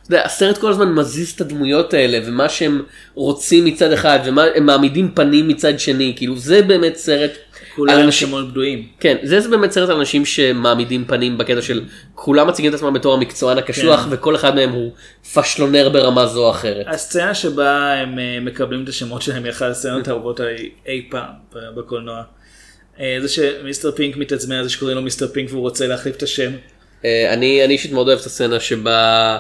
אתה יודע, הסרט כל הזמן מזיז את הדמויות האלה ומה שהם רוצים מצד אחד ומה הם מעמידים פנים מצד שני כאילו זה באמת סרט
כולם
אנשים
שמות בדויים.
כן זה, זה באמת סרט על אנשים שמעמידים פנים בקטע של כולם מציגים את עצמם בתור המקצוען הקשוח
כן.
וכל אחד מהם הוא פשלונר ברמה זו או אחרת.
הסצנה שבה הם אה, מקבלים את השמות שלהם היא אחת הסצנות האהובות אי פעם בקולנוע. אה, זה ש Mister Pink מתעצבן על זה שקוראים לו Mister Pink והוא רוצה להחליף את השם.
אה, אני אישית מאוד אוהב את הסצנה שבה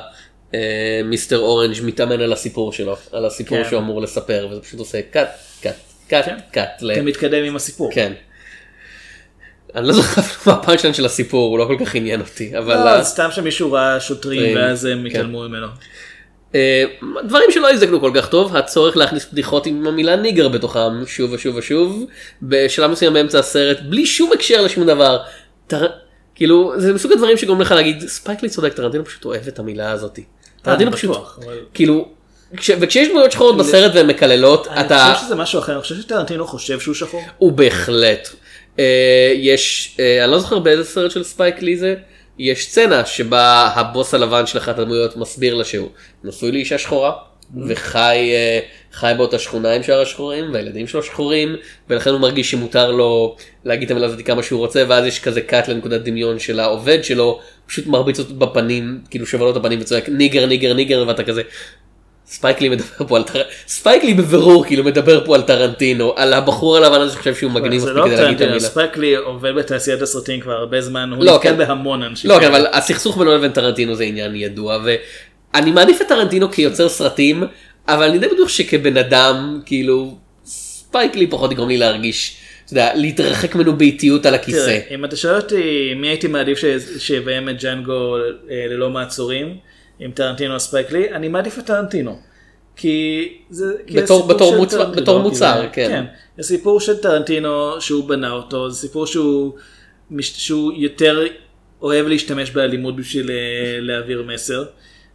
Mister Orange מתאמן על הסיפור שלו על הסיפור
כן.
שהוא אמור לספר וזה פשוט עושה cut
cut
cut. cut.
אתה מתקדם עם הסיפור.
כן. אני לא זוכר אפילו מה הפאנצ'ליין של הסיפור הוא לא כל כך עניין אותי אבל
לא,
אה,
סתם שמישהו ראה שוטרים
כן.
ואז הם
כן.
התעלמו ממנו.
אה, דברים שלא הזדקנו כל כך טוב הצורך להכניס בדיחות עם המילה nigger בתוכם שוב ושוב ושוב בשלב מסוים באמצע הסרט בלי שום הקשר לשום דבר. טר... כאילו זה מסוג הדברים שגורם לך להגיד ספייק לי צודק טרנטינו פשוט אוהב את המילה הזאתי. טרנטינו
אני
פשוט
בטוח, אבל-
כאילו כש... וכשיש דמויות שחורות בסרט והן מקללות
אני
אתה
חושב שזה משהו אחר, אני חושב שטרנטינו חושב שהוא שחור.
הוא בהחלט. אה, יש, אה, אני לא זוכר באיזה סרט של ספייק לי זה, יש סצנה שבה הבוס הלבן של אחת הדמויות מסביר לה שהוא נשוי לאישה שחורה וחי אה, חי באותה שכונה עם שאר השחורים והילדים שלו שחורים ולכן הוא מרגיש שמותר לו להגיד את המילה הזאת כמה שהוא רוצה ואז יש כזה cut לנקודת דמיון של העובד שלו פשוט מרביץ אותו בפנים כאילו שובר לו את הפנים וצועק nigger nigger nigger ואתה כזה ספייק לי מדבר פה על טר... ספייק לי בבירור כאילו מדבר פה על טרנטינו על הבחור הלבן הזה שחושב שהוא מגניב מספיק
לא
כדי להגיד את
טרנטינו,
המילה.
ספייק לי עובד בתעשיית הסרטים כבר הרבה זמן, הוא
לא,
נתקל
כן.
בהמון אנשים.
לא כן. אבל הסכסוך בינו לבין טרנטינו זה עניין ידוע ואני מעדיף את טרנטינו כיוצר סרטים אבל אני די בטוח שכבן אדם כאילו ספייק לי פחות יגרום לי להרגיש. אתה יודע, להתרחק ממנו באיטיות על הכיסא.
תראה, אם אתה שואל אותי מי הייתי מעדיף שיביים את ג'אנגו אה, ללא מעצורים, עם טרנטינו או ספייקלי, אני מעדיף את טרנטינו. כי זה כי
בתור-
הסיפור
בתור מוצר-
טרנטינו,
בתור
כי
מוצר,
זה-
כן.
כן. זה סיפור של טרנטינו שהוא בנה אותו, זה סיפור שהוא, שהוא יותר אוהב להשתמש באלימות בשביל אה, להעביר מסר,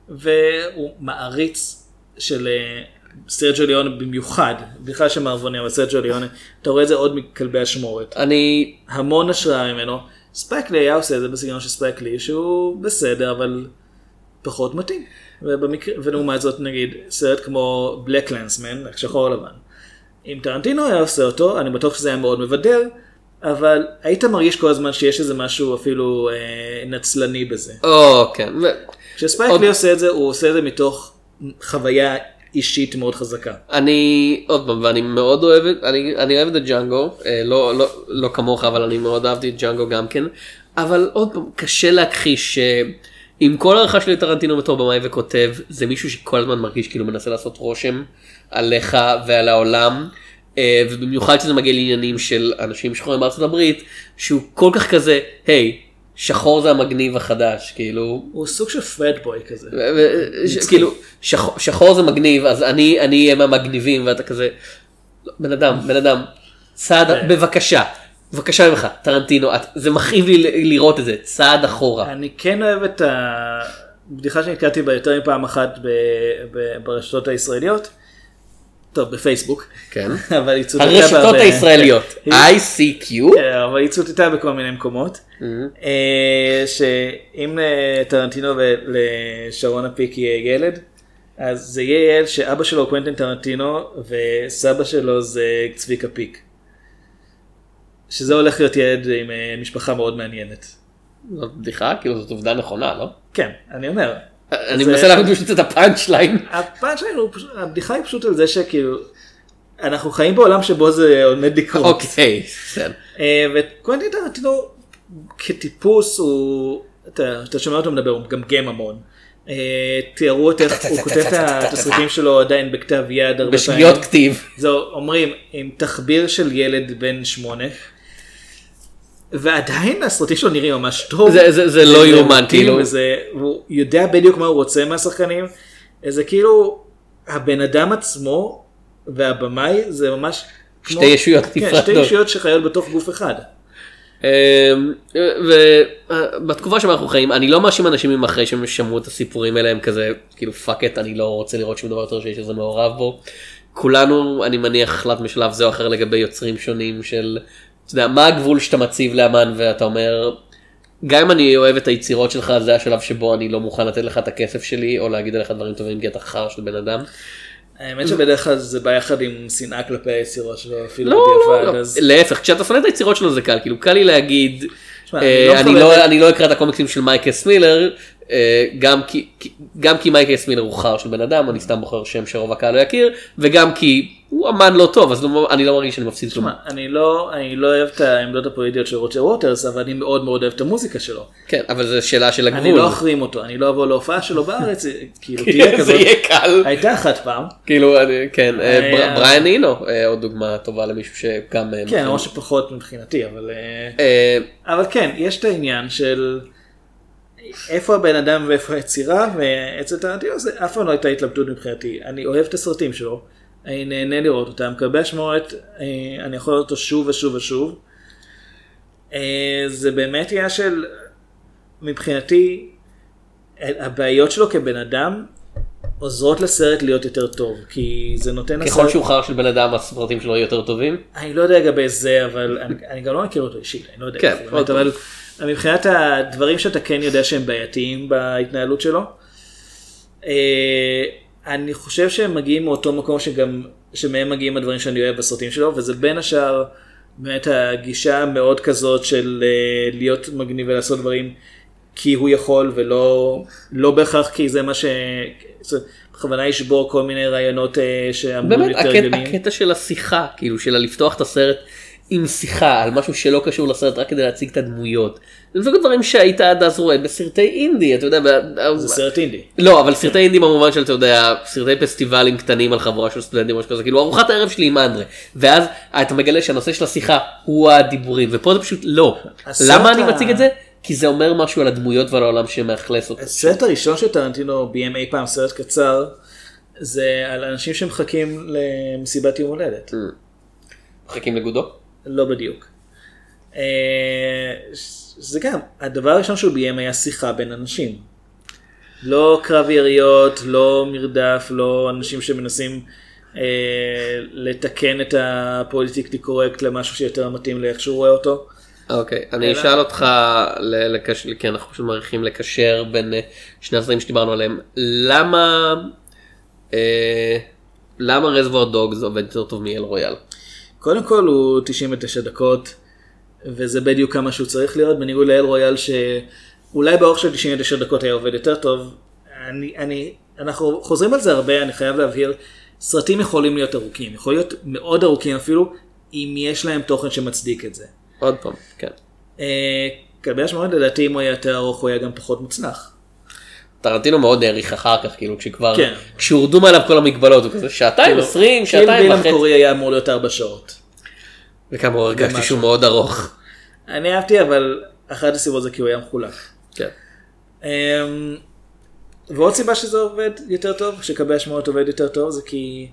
והוא מעריץ של אה, סרג'ו ליאונה במיוחד, בכלל של מערבונים, אבל סרג'ו ליאונה, אתה רואה את זה עוד מכלבי אשמורת.
אני
המון השראה ממנו. ספייק לי היה עושה את זה בסגנון של ספייק לי, שהוא בסדר, אבל פחות מתאים. ובמקרה, ולעומת זאת נגיד סרט כמו BlacKkKlansman, שחור לבן. אם טרנטינו היה עושה אותו, אני בטוח שזה היה מאוד מבדר, אבל היית מרגיש כל הזמן שיש איזה משהו אפילו אה, נצלני בזה.
או כן. ו-
כשספייק לי
עוד-
עושה את זה, הוא עושה את זה מתוך חוויה אישית מאוד חזקה.
אני עוד פעם ואני מאוד אוהב את אני אני אוהב את ג'אנגו אה, לא לא לא כמוך אבל אני מאוד אהבתי את ג'אנגו גם כן אבל עוד פעם קשה להכחיש שעם כל הערכה שלי לטרנטינו בתור במאי וכותב זה מישהו שכל הזמן מרגיש כאילו מנסה לעשות רושם עליך ועל העולם. אה, ובמיוחד שזה מגיע לעניינים של אנשים שחורים בארצות הברית שהוא כל כך כזה היי שחור זה המגניב החדש כאילו
הוא סוג של פרד בוי כזה.
ש- כאילו שחור, שחור זה מגניב אז אני אני אהיה מהמגניבים ואתה כזה לא, בן אדם בן אדם צעד בבקשה בבקשה ממך טרנטינו את, זה מכאיב לי ל- לראות את זה צעד אחורה
אני כן אוהב את הבדיחה שנתקלתי בה יותר מפעם אחת ב- ב- ברשתות הישראליות. טוב, בפייסבוק.
כן
אבל היא צוטטה
הרשתות הישראליות ICQ
אבל היא צוטטה בכל מיני מקומות. אה, שאם לטרנטינו ולשרון הפיק יהיה ילד, אז זה יהיה ילד שאבא שלו הוא קוונטין טרנטינו וסבא שלו זה צביקה פיק. שזה הולך להיות ילד עם אה, משפחה מאוד מעניינת.
זאת בדיחה כאילו זאת עובדה נכונה לא
כן, אני אומר.
אני מנסה להבין פשוט את הפאנצ' ליין
הוא פשוט- הבדיחה היא פשוט על זה שכאילו, אנחנו חיים בעולם שבו זה עומד לקרות.
אוקיי בסדר.
אה, וקוונטין טרנטינו כטיפוס הוא, אתה, שומע אותו מדבר, הוא מגמגם המון. אה, תיארו את איך הוא כותב את התסריטים שלו עדיין בכתב יד הרבה
בשגיאות כתיב
זהו, אומרים, עם תחביר של ילד בן שמונה. ועדיין הסרטים שלו נראים ממש טוב.
זה- זה- זה לא יאומן, כאילו.
וזה, הוא יודע בדיוק מה הוא רוצה מהשחקנים. זה כאילו, הבן אדם עצמו והבמאי זה ממש... כמו-
שתי ישויות
כן, שתי
נפרדות.
ישויות שחיות בתוך גוף אחד.
אמ, ובתקופה שבה אנחנו חיים אני לא מאשים אנשים אם אחרי שהם שמעו את הסיפורים האלה הם כזה כאילו fuck it אני לא רוצה לראות שום דבר יותר שיש איזה מעורב בו. כולנו אני מניח החלטנו בשלב זה או אחר לגבי יוצרים שונים של אתה יודע, מה הגבול שאתה מציב לאמן ואתה אומר גם אם אני אוהב את היצירות שלך זה השלב שבו אני לא מוכן לתת לך את הכסף שלי או להגיד עליך דברים טובים כי אתה חרא של בן אדם.
האמת שבדרך כלל זה בא יחד עם שנאה כלפי היצירות שלו אפילו
לא, לא,
בדיעבד.
לא,
אז-
להפך, כשאתה שונא את היצירות שלו זה קל, כאילו קל לי להגיד, אה,
אני
אני
לא
לא- אני לא אקרא את הקומיקסים של מייקס מילר, אה, גם כי- גם כי מייקס מילר הוא חרא של בן אדם, אני סתם בוחר שם שרוב הקהל לא יכיר, וגם כי הוא אמן לא טוב, אז לא- אני לא מרגיש שאני מפסיד כלום.
אני לא, אני לא אוהב את העמדות הפוליטיות של רוג'ר ווטרס, אבל אני מאוד מאוד אוהב את המוזיקה שלו.
כן, אבל זו שאלה של
אני
הגבול.
לא מחרים אותו, אני לא אבוא להופעה שלו בארץ, כאילו
כן,
תהיה
זה
כזאת.
יהיה קל.
הייתה אחת פעם,
כאילו, אני- כן, אה,
אה,
בר- בריאן אינו, אה, עוד דוגמה טובה למישהו שגם... אה,
כן. למרות שפחות מבחינתי, אבל... אה,
אה,
אבל כן, יש את העניין של איפה הבן אדם ואיפה היצירה, ואצל טרנטינו זה אף פעם לא הייתה התלבטות מבחינתי. אני אוהב את הסרטים שלו, אני נהנה לראות אותם, כלבי אשמורת, אה, אני יכול לראות אותו שוב ושוב ושוב. אה, זה באמת עניין של, מבחינתי, הבעיות שלו כבן אדם עוזרות לסרט להיות יותר טוב, כי זה נותן
ככל שהוא חר של בן אדם הסרטים שלו יהיו יותר טובים.
אני לא יודע לגבי זה, אבל אני, אני גם לא מכיר אותו אישית, אני לא יודע.
כן.
אבל מבחינת הדברים שאתה כן יודע שהם בעייתיים בהתנהלות שלו, אה, אני חושב שהם מגיעים מאותו מקום שגם, שמהם מגיעים הדברים שאני אוהב בסרטים שלו, וזה בין השאר באמת הגישה המאוד כזאת של אה, להיות מגניב ולעשות דברים כי הוא יכול ולא לא בהכרח כי זה מה ש... בכוונה ישבור כל מיני רעיונות אה, שאמרו
באמת
יותר
הקטע,
הגיוניים.
הקטע של השיחה כאילו של לפתוח את הסרט עם שיחה על משהו שלא קשור לסרט רק כדי להציג את הדמויות. זה מסוג הדברים שהיית עד אז רואה בסרטי אינדי אתה יודע.
זה סרט אינדי.
לא אבל סרטי אינדי במובן של אתה יודע סרטי פסטיבלים קטנים על חבורה של סטודנטים או משהו כזה כאילו ארוחת הערב שלי עם אנדרה ואז אתה מגלה שהנושא של השיחה הוא הדיבורים ופה זה פשוט לא. למה אני מציג את זה? כי זה אומר משהו על הדמויות ועל העולם שמאכלס אותו.
הסרט הראשון של טרנטינו ביים אי פעם סרט קצר זה על אנשים שמחכים למסיבת יום הולדת.
מחכים לגודו?
לא בדיוק. אה, זה גם הדבר הראשון שהוא ביים היה שיחה בין אנשים. לא קרב יריות, לא מרדף, לא אנשים שמנסים אה, לתקן את הפוליטיקלי קורקט למשהו שיותר מתאים לאיך שהוא רואה אותו.
אוקיי, אני
אלא-
אשאל אותך, לקש... כי אנחנו פשוט מעריכים לקשר בין אה, שני הסרטים שדיברנו עליהם, למה, אה, למה רזבור דוגס עובד יותר טוב מאל רויאל?
קודם כל הוא 99 דקות, וזה בדיוק כמה שהוא צריך להיות, בניגוד לאל רויאל שאולי באורך של 99 דקות היה עובד יותר טוב. אני, אני, אנחנו חוזרים על זה הרבה, אני חייב להבהיר, סרטים יכולים להיות ארוכים, יכול להיות מאוד ארוכים אפילו, אם יש להם תוכן שמצדיק את זה.
עוד פעם, כן.
אה, כלבי השמורת לדעתי אם הוא היה יותר ארוך הוא היה גם פחות מוצלח.
טרנטינו מאוד העריך אחר כך, כאילו כשכבר,
כן.
כשהורדו מעליו כל המגבלות, הוא כזה שעתיים
כאילו,
עשרים, שעתיים וחצי,
המקורי היה אמור להיות 4 שעות.
וכמה הרגשתי. שהוא מאוד ארוך.
אני אהבתי אבל אחת הסיבות זה כי הוא היה מחולק.
כן.
אמ, ועוד סיבה שזה עובד יותר טוב, שקווי השמועות עובד יותר טוב, זה כי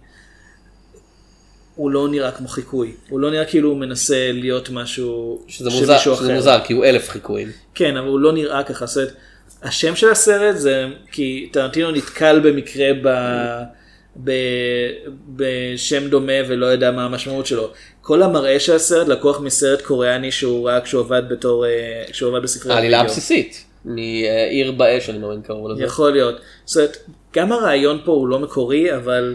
הוא לא נראה כמו חיקוי. הוא לא נראה כאילו הוא מנסה להיות משהו
שזה מוזר, שזה
אחר.
מוזר, כי הוא אלף חיקויים.
כן, אבל הוא לא נראה ככה. זאת אומרת, השם של הסרט זה כי טרנטינו נתקל במקרה ב... ב... בשם דומה ולא ידע מה המשמעות שלו. כל המראה של הסרט לקוח מסרט קוריאני שהוא ראה כשהוא עבד בתור, אה, כשהוא עבד בספרי
העלילה הבסיסית, מעיר באש אני מאמין קראו לזה.
יכול להיות. זאת אומרת, גם הרעיון פה הוא לא מקורי, אבל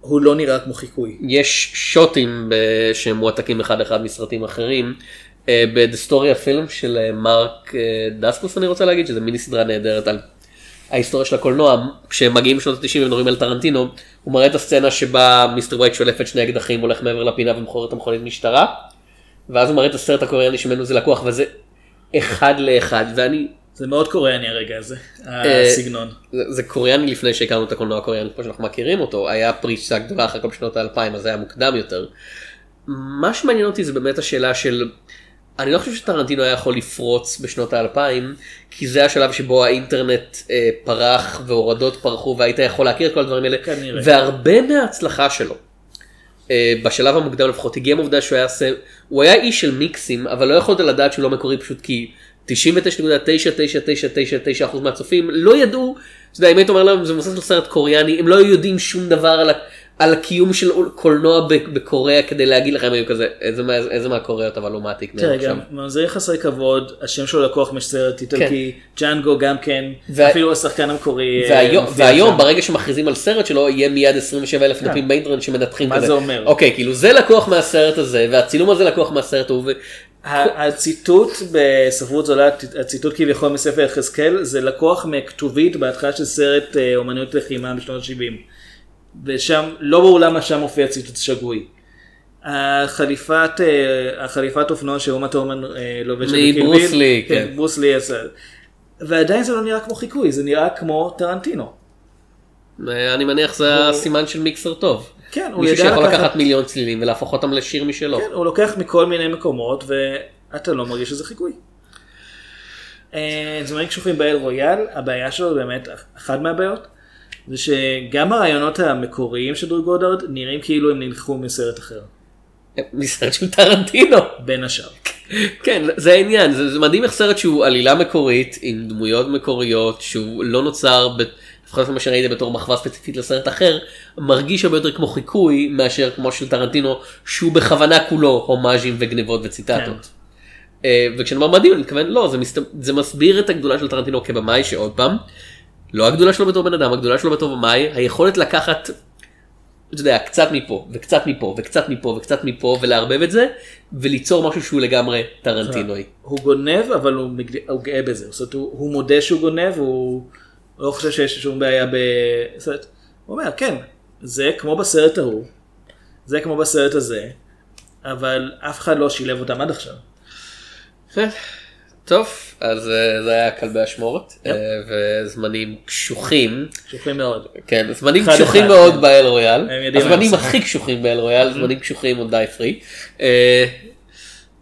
הוא לא נראה כמו חיקוי.
יש שוטים ב- שהם מועתקים אחד אחד מסרטים אחרים. בדסטוריה פילם של אה, מרק אה, דסקוס אני רוצה להגיד שזה מיני סדרה נהדרת על ההיסטוריה של הקולנוע כשהם מגיעים בשנות ה-90 ומדברים על טרנטינו הוא מראה את הסצנה שבה מיסטר ווייט שולף את שני אקדחים הולך מעבר לפינה ומוכר את המכונית משטרה. ואז הוא מראה את הסרט הקוריאני שממנו זה לקוח וזה אחד לאחד ואני
זה מאוד קוריאני הרגע הזה,
אה,
הסגנון.
זה, זה קוריאני לפני שהכרנו את הקולנוע הקוריאני כמו שאנחנו מכירים אותו היה פריצה גדולה אחר כך בשנות האלפיים אז זה היה מוקדם יותר. מה שמעניין אותי זה באמת השאלה של אני לא חושב שטרנטינו היה יכול לפרוץ בשנות האלפיים כי זה השלב שבו האינטרנט אה, פרח והורדות פרחו והיית יכול להכיר את כל הדברים האלה
כנראה.
והרבה מההצלחה שלו. אה, בשלב המוקדם לפחות הגיע מהעובדה שהוא היה עושה, הוא היה איש של מיקסים אבל לא יכולת לדעת שהוא לא מקורי פשוט כי 99.99999% מהצופים לא ידעו, אתה יודע, אם היית אומר להם זה מבוסס על סרט קוריאני הם לא היו יודעים שום דבר על, ה- על הקיום של קולנוע בקוריאה כדי להגיד לכם היו כזה איזה, מה- איזה מהקוריאות אבל הוא מעתיק מהם
תראה. גם ממזרי חסרי כבוד, השם שלו לקוח מסרט איטלקי, ג'אנגו גם כן, אפילו השחקן המקורי אה,
והיום. ברגע שמכריזים על סרט שלו יהיה מיד 27 אלף דפים באינטרנט שמנתחים
מה
כזה.
זה אומר?
אוקיי כאילו זה לקוח מהסרט הזה והצילום הזה לקוח מהסרט ההוא.
הציטוט בספרות זולה, הציטוט כביכול מספר יחזקאל, זה לקוח מכתובית בהתחלה של סרט אה, אומנויות לחימה בשנות ה-70. ושם, לא ברור למה שם מופיע ציטוט שגוי. החליפת, אה, החליפת אופנוע שאומה תורמן אה, לובשת בקיל
מברוס
ביל,
לי, כן.
ברוס לי עשה. ועדיין זה לא נראה כמו חיקוי, זה נראה כמו טרנטינו.
אני מניח זה הסימן של מיקסר טוב.
כן, הוא
מישהו
ידע
שיכול
לקחת-
לקחת מיליון צלילים ולהפוך אותם לשיר משלו.
כן, הוא לוקח מכל מיני מקומות ואתה לא מרגיש שזה חיקוי. אה, זמנים קשוחים באל רויאל, הבעיה שלו באמת, אחת מהבעיות, זה שגם הרעיונות המקוריים של דרו גודארד נראים כאילו הם נלקחו מסרט אחר,
מסרט של טרנטינו.
בין השאר.
כן זה העניין זה, זה מדהים איך סרט שהוא עלילה מקורית עם דמויות מקוריות שהוא לא נוצר לפחות מה שראיתי בתור מחווה ספציפית לסרט אחר מרגיש הרבה יותר כמו חיקוי מאשר כמו של טרנטינו שהוא בכוונה כולו הומאז'ים וגניבות וציטטות. אה, וכשאני אומר מדהים אני מתכוון לא זה, מסת... זה מסביר את הגדולה של טרנטינו כבמאי שעוד פעם לא הגדולה שלו בתור בן אדם הגדולה שלו בתור במאי היכולת לקחת אתה יודע, קצת מפה, וקצת מפה, וקצת מפה, וקצת מפה, ולערבב את זה, וליצור משהו שהוא לגמרי טרנטינוי.
הוא גונב אבל הוא, מגד... הוא גאה בזה, זאת אומרת, הוא, הוא מודה שהוא גונב, הוא לא חושב שיש שום בעיה ב... זאת אומרת, הוא אומר כן, זה כמו בסרט ההוא, זה כמו בסרט הזה, אבל אף אחד לא שילב אותם עד עכשיו.
טוב, אז אה, זה היה כלבי אשמורת, אה, וזמנים קשוחים.
שוכרים מאוד.
כן, זמנים קשוחים מאוד
כן.
באל רויאל, הזמנים. הכי קשוחים באל רויאל, זמנים קשוחים die free. אה,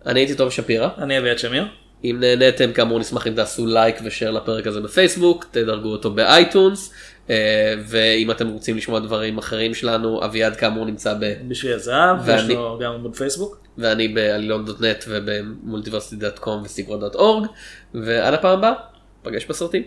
אני הייתי תום שפירא,
אני אביעד שמיר.
אם נהניתם כאמור נשמח אם תעשו לייק ושאר לפרק הזה בפייסבוק, תדרגו אותו באייטונס, ואם אתם רוצים לשמוע דברים אחרים שלנו, אביעד כאמור נמצא ב...
בשביל הזהב,
ואני-
יש לו גם עמוד פייסבוק.
ואני בעלילון.נט ובמולטיברסיטי.קום וסיקרו.אורג, ועד הפעם הבאה, פגש בסרטים.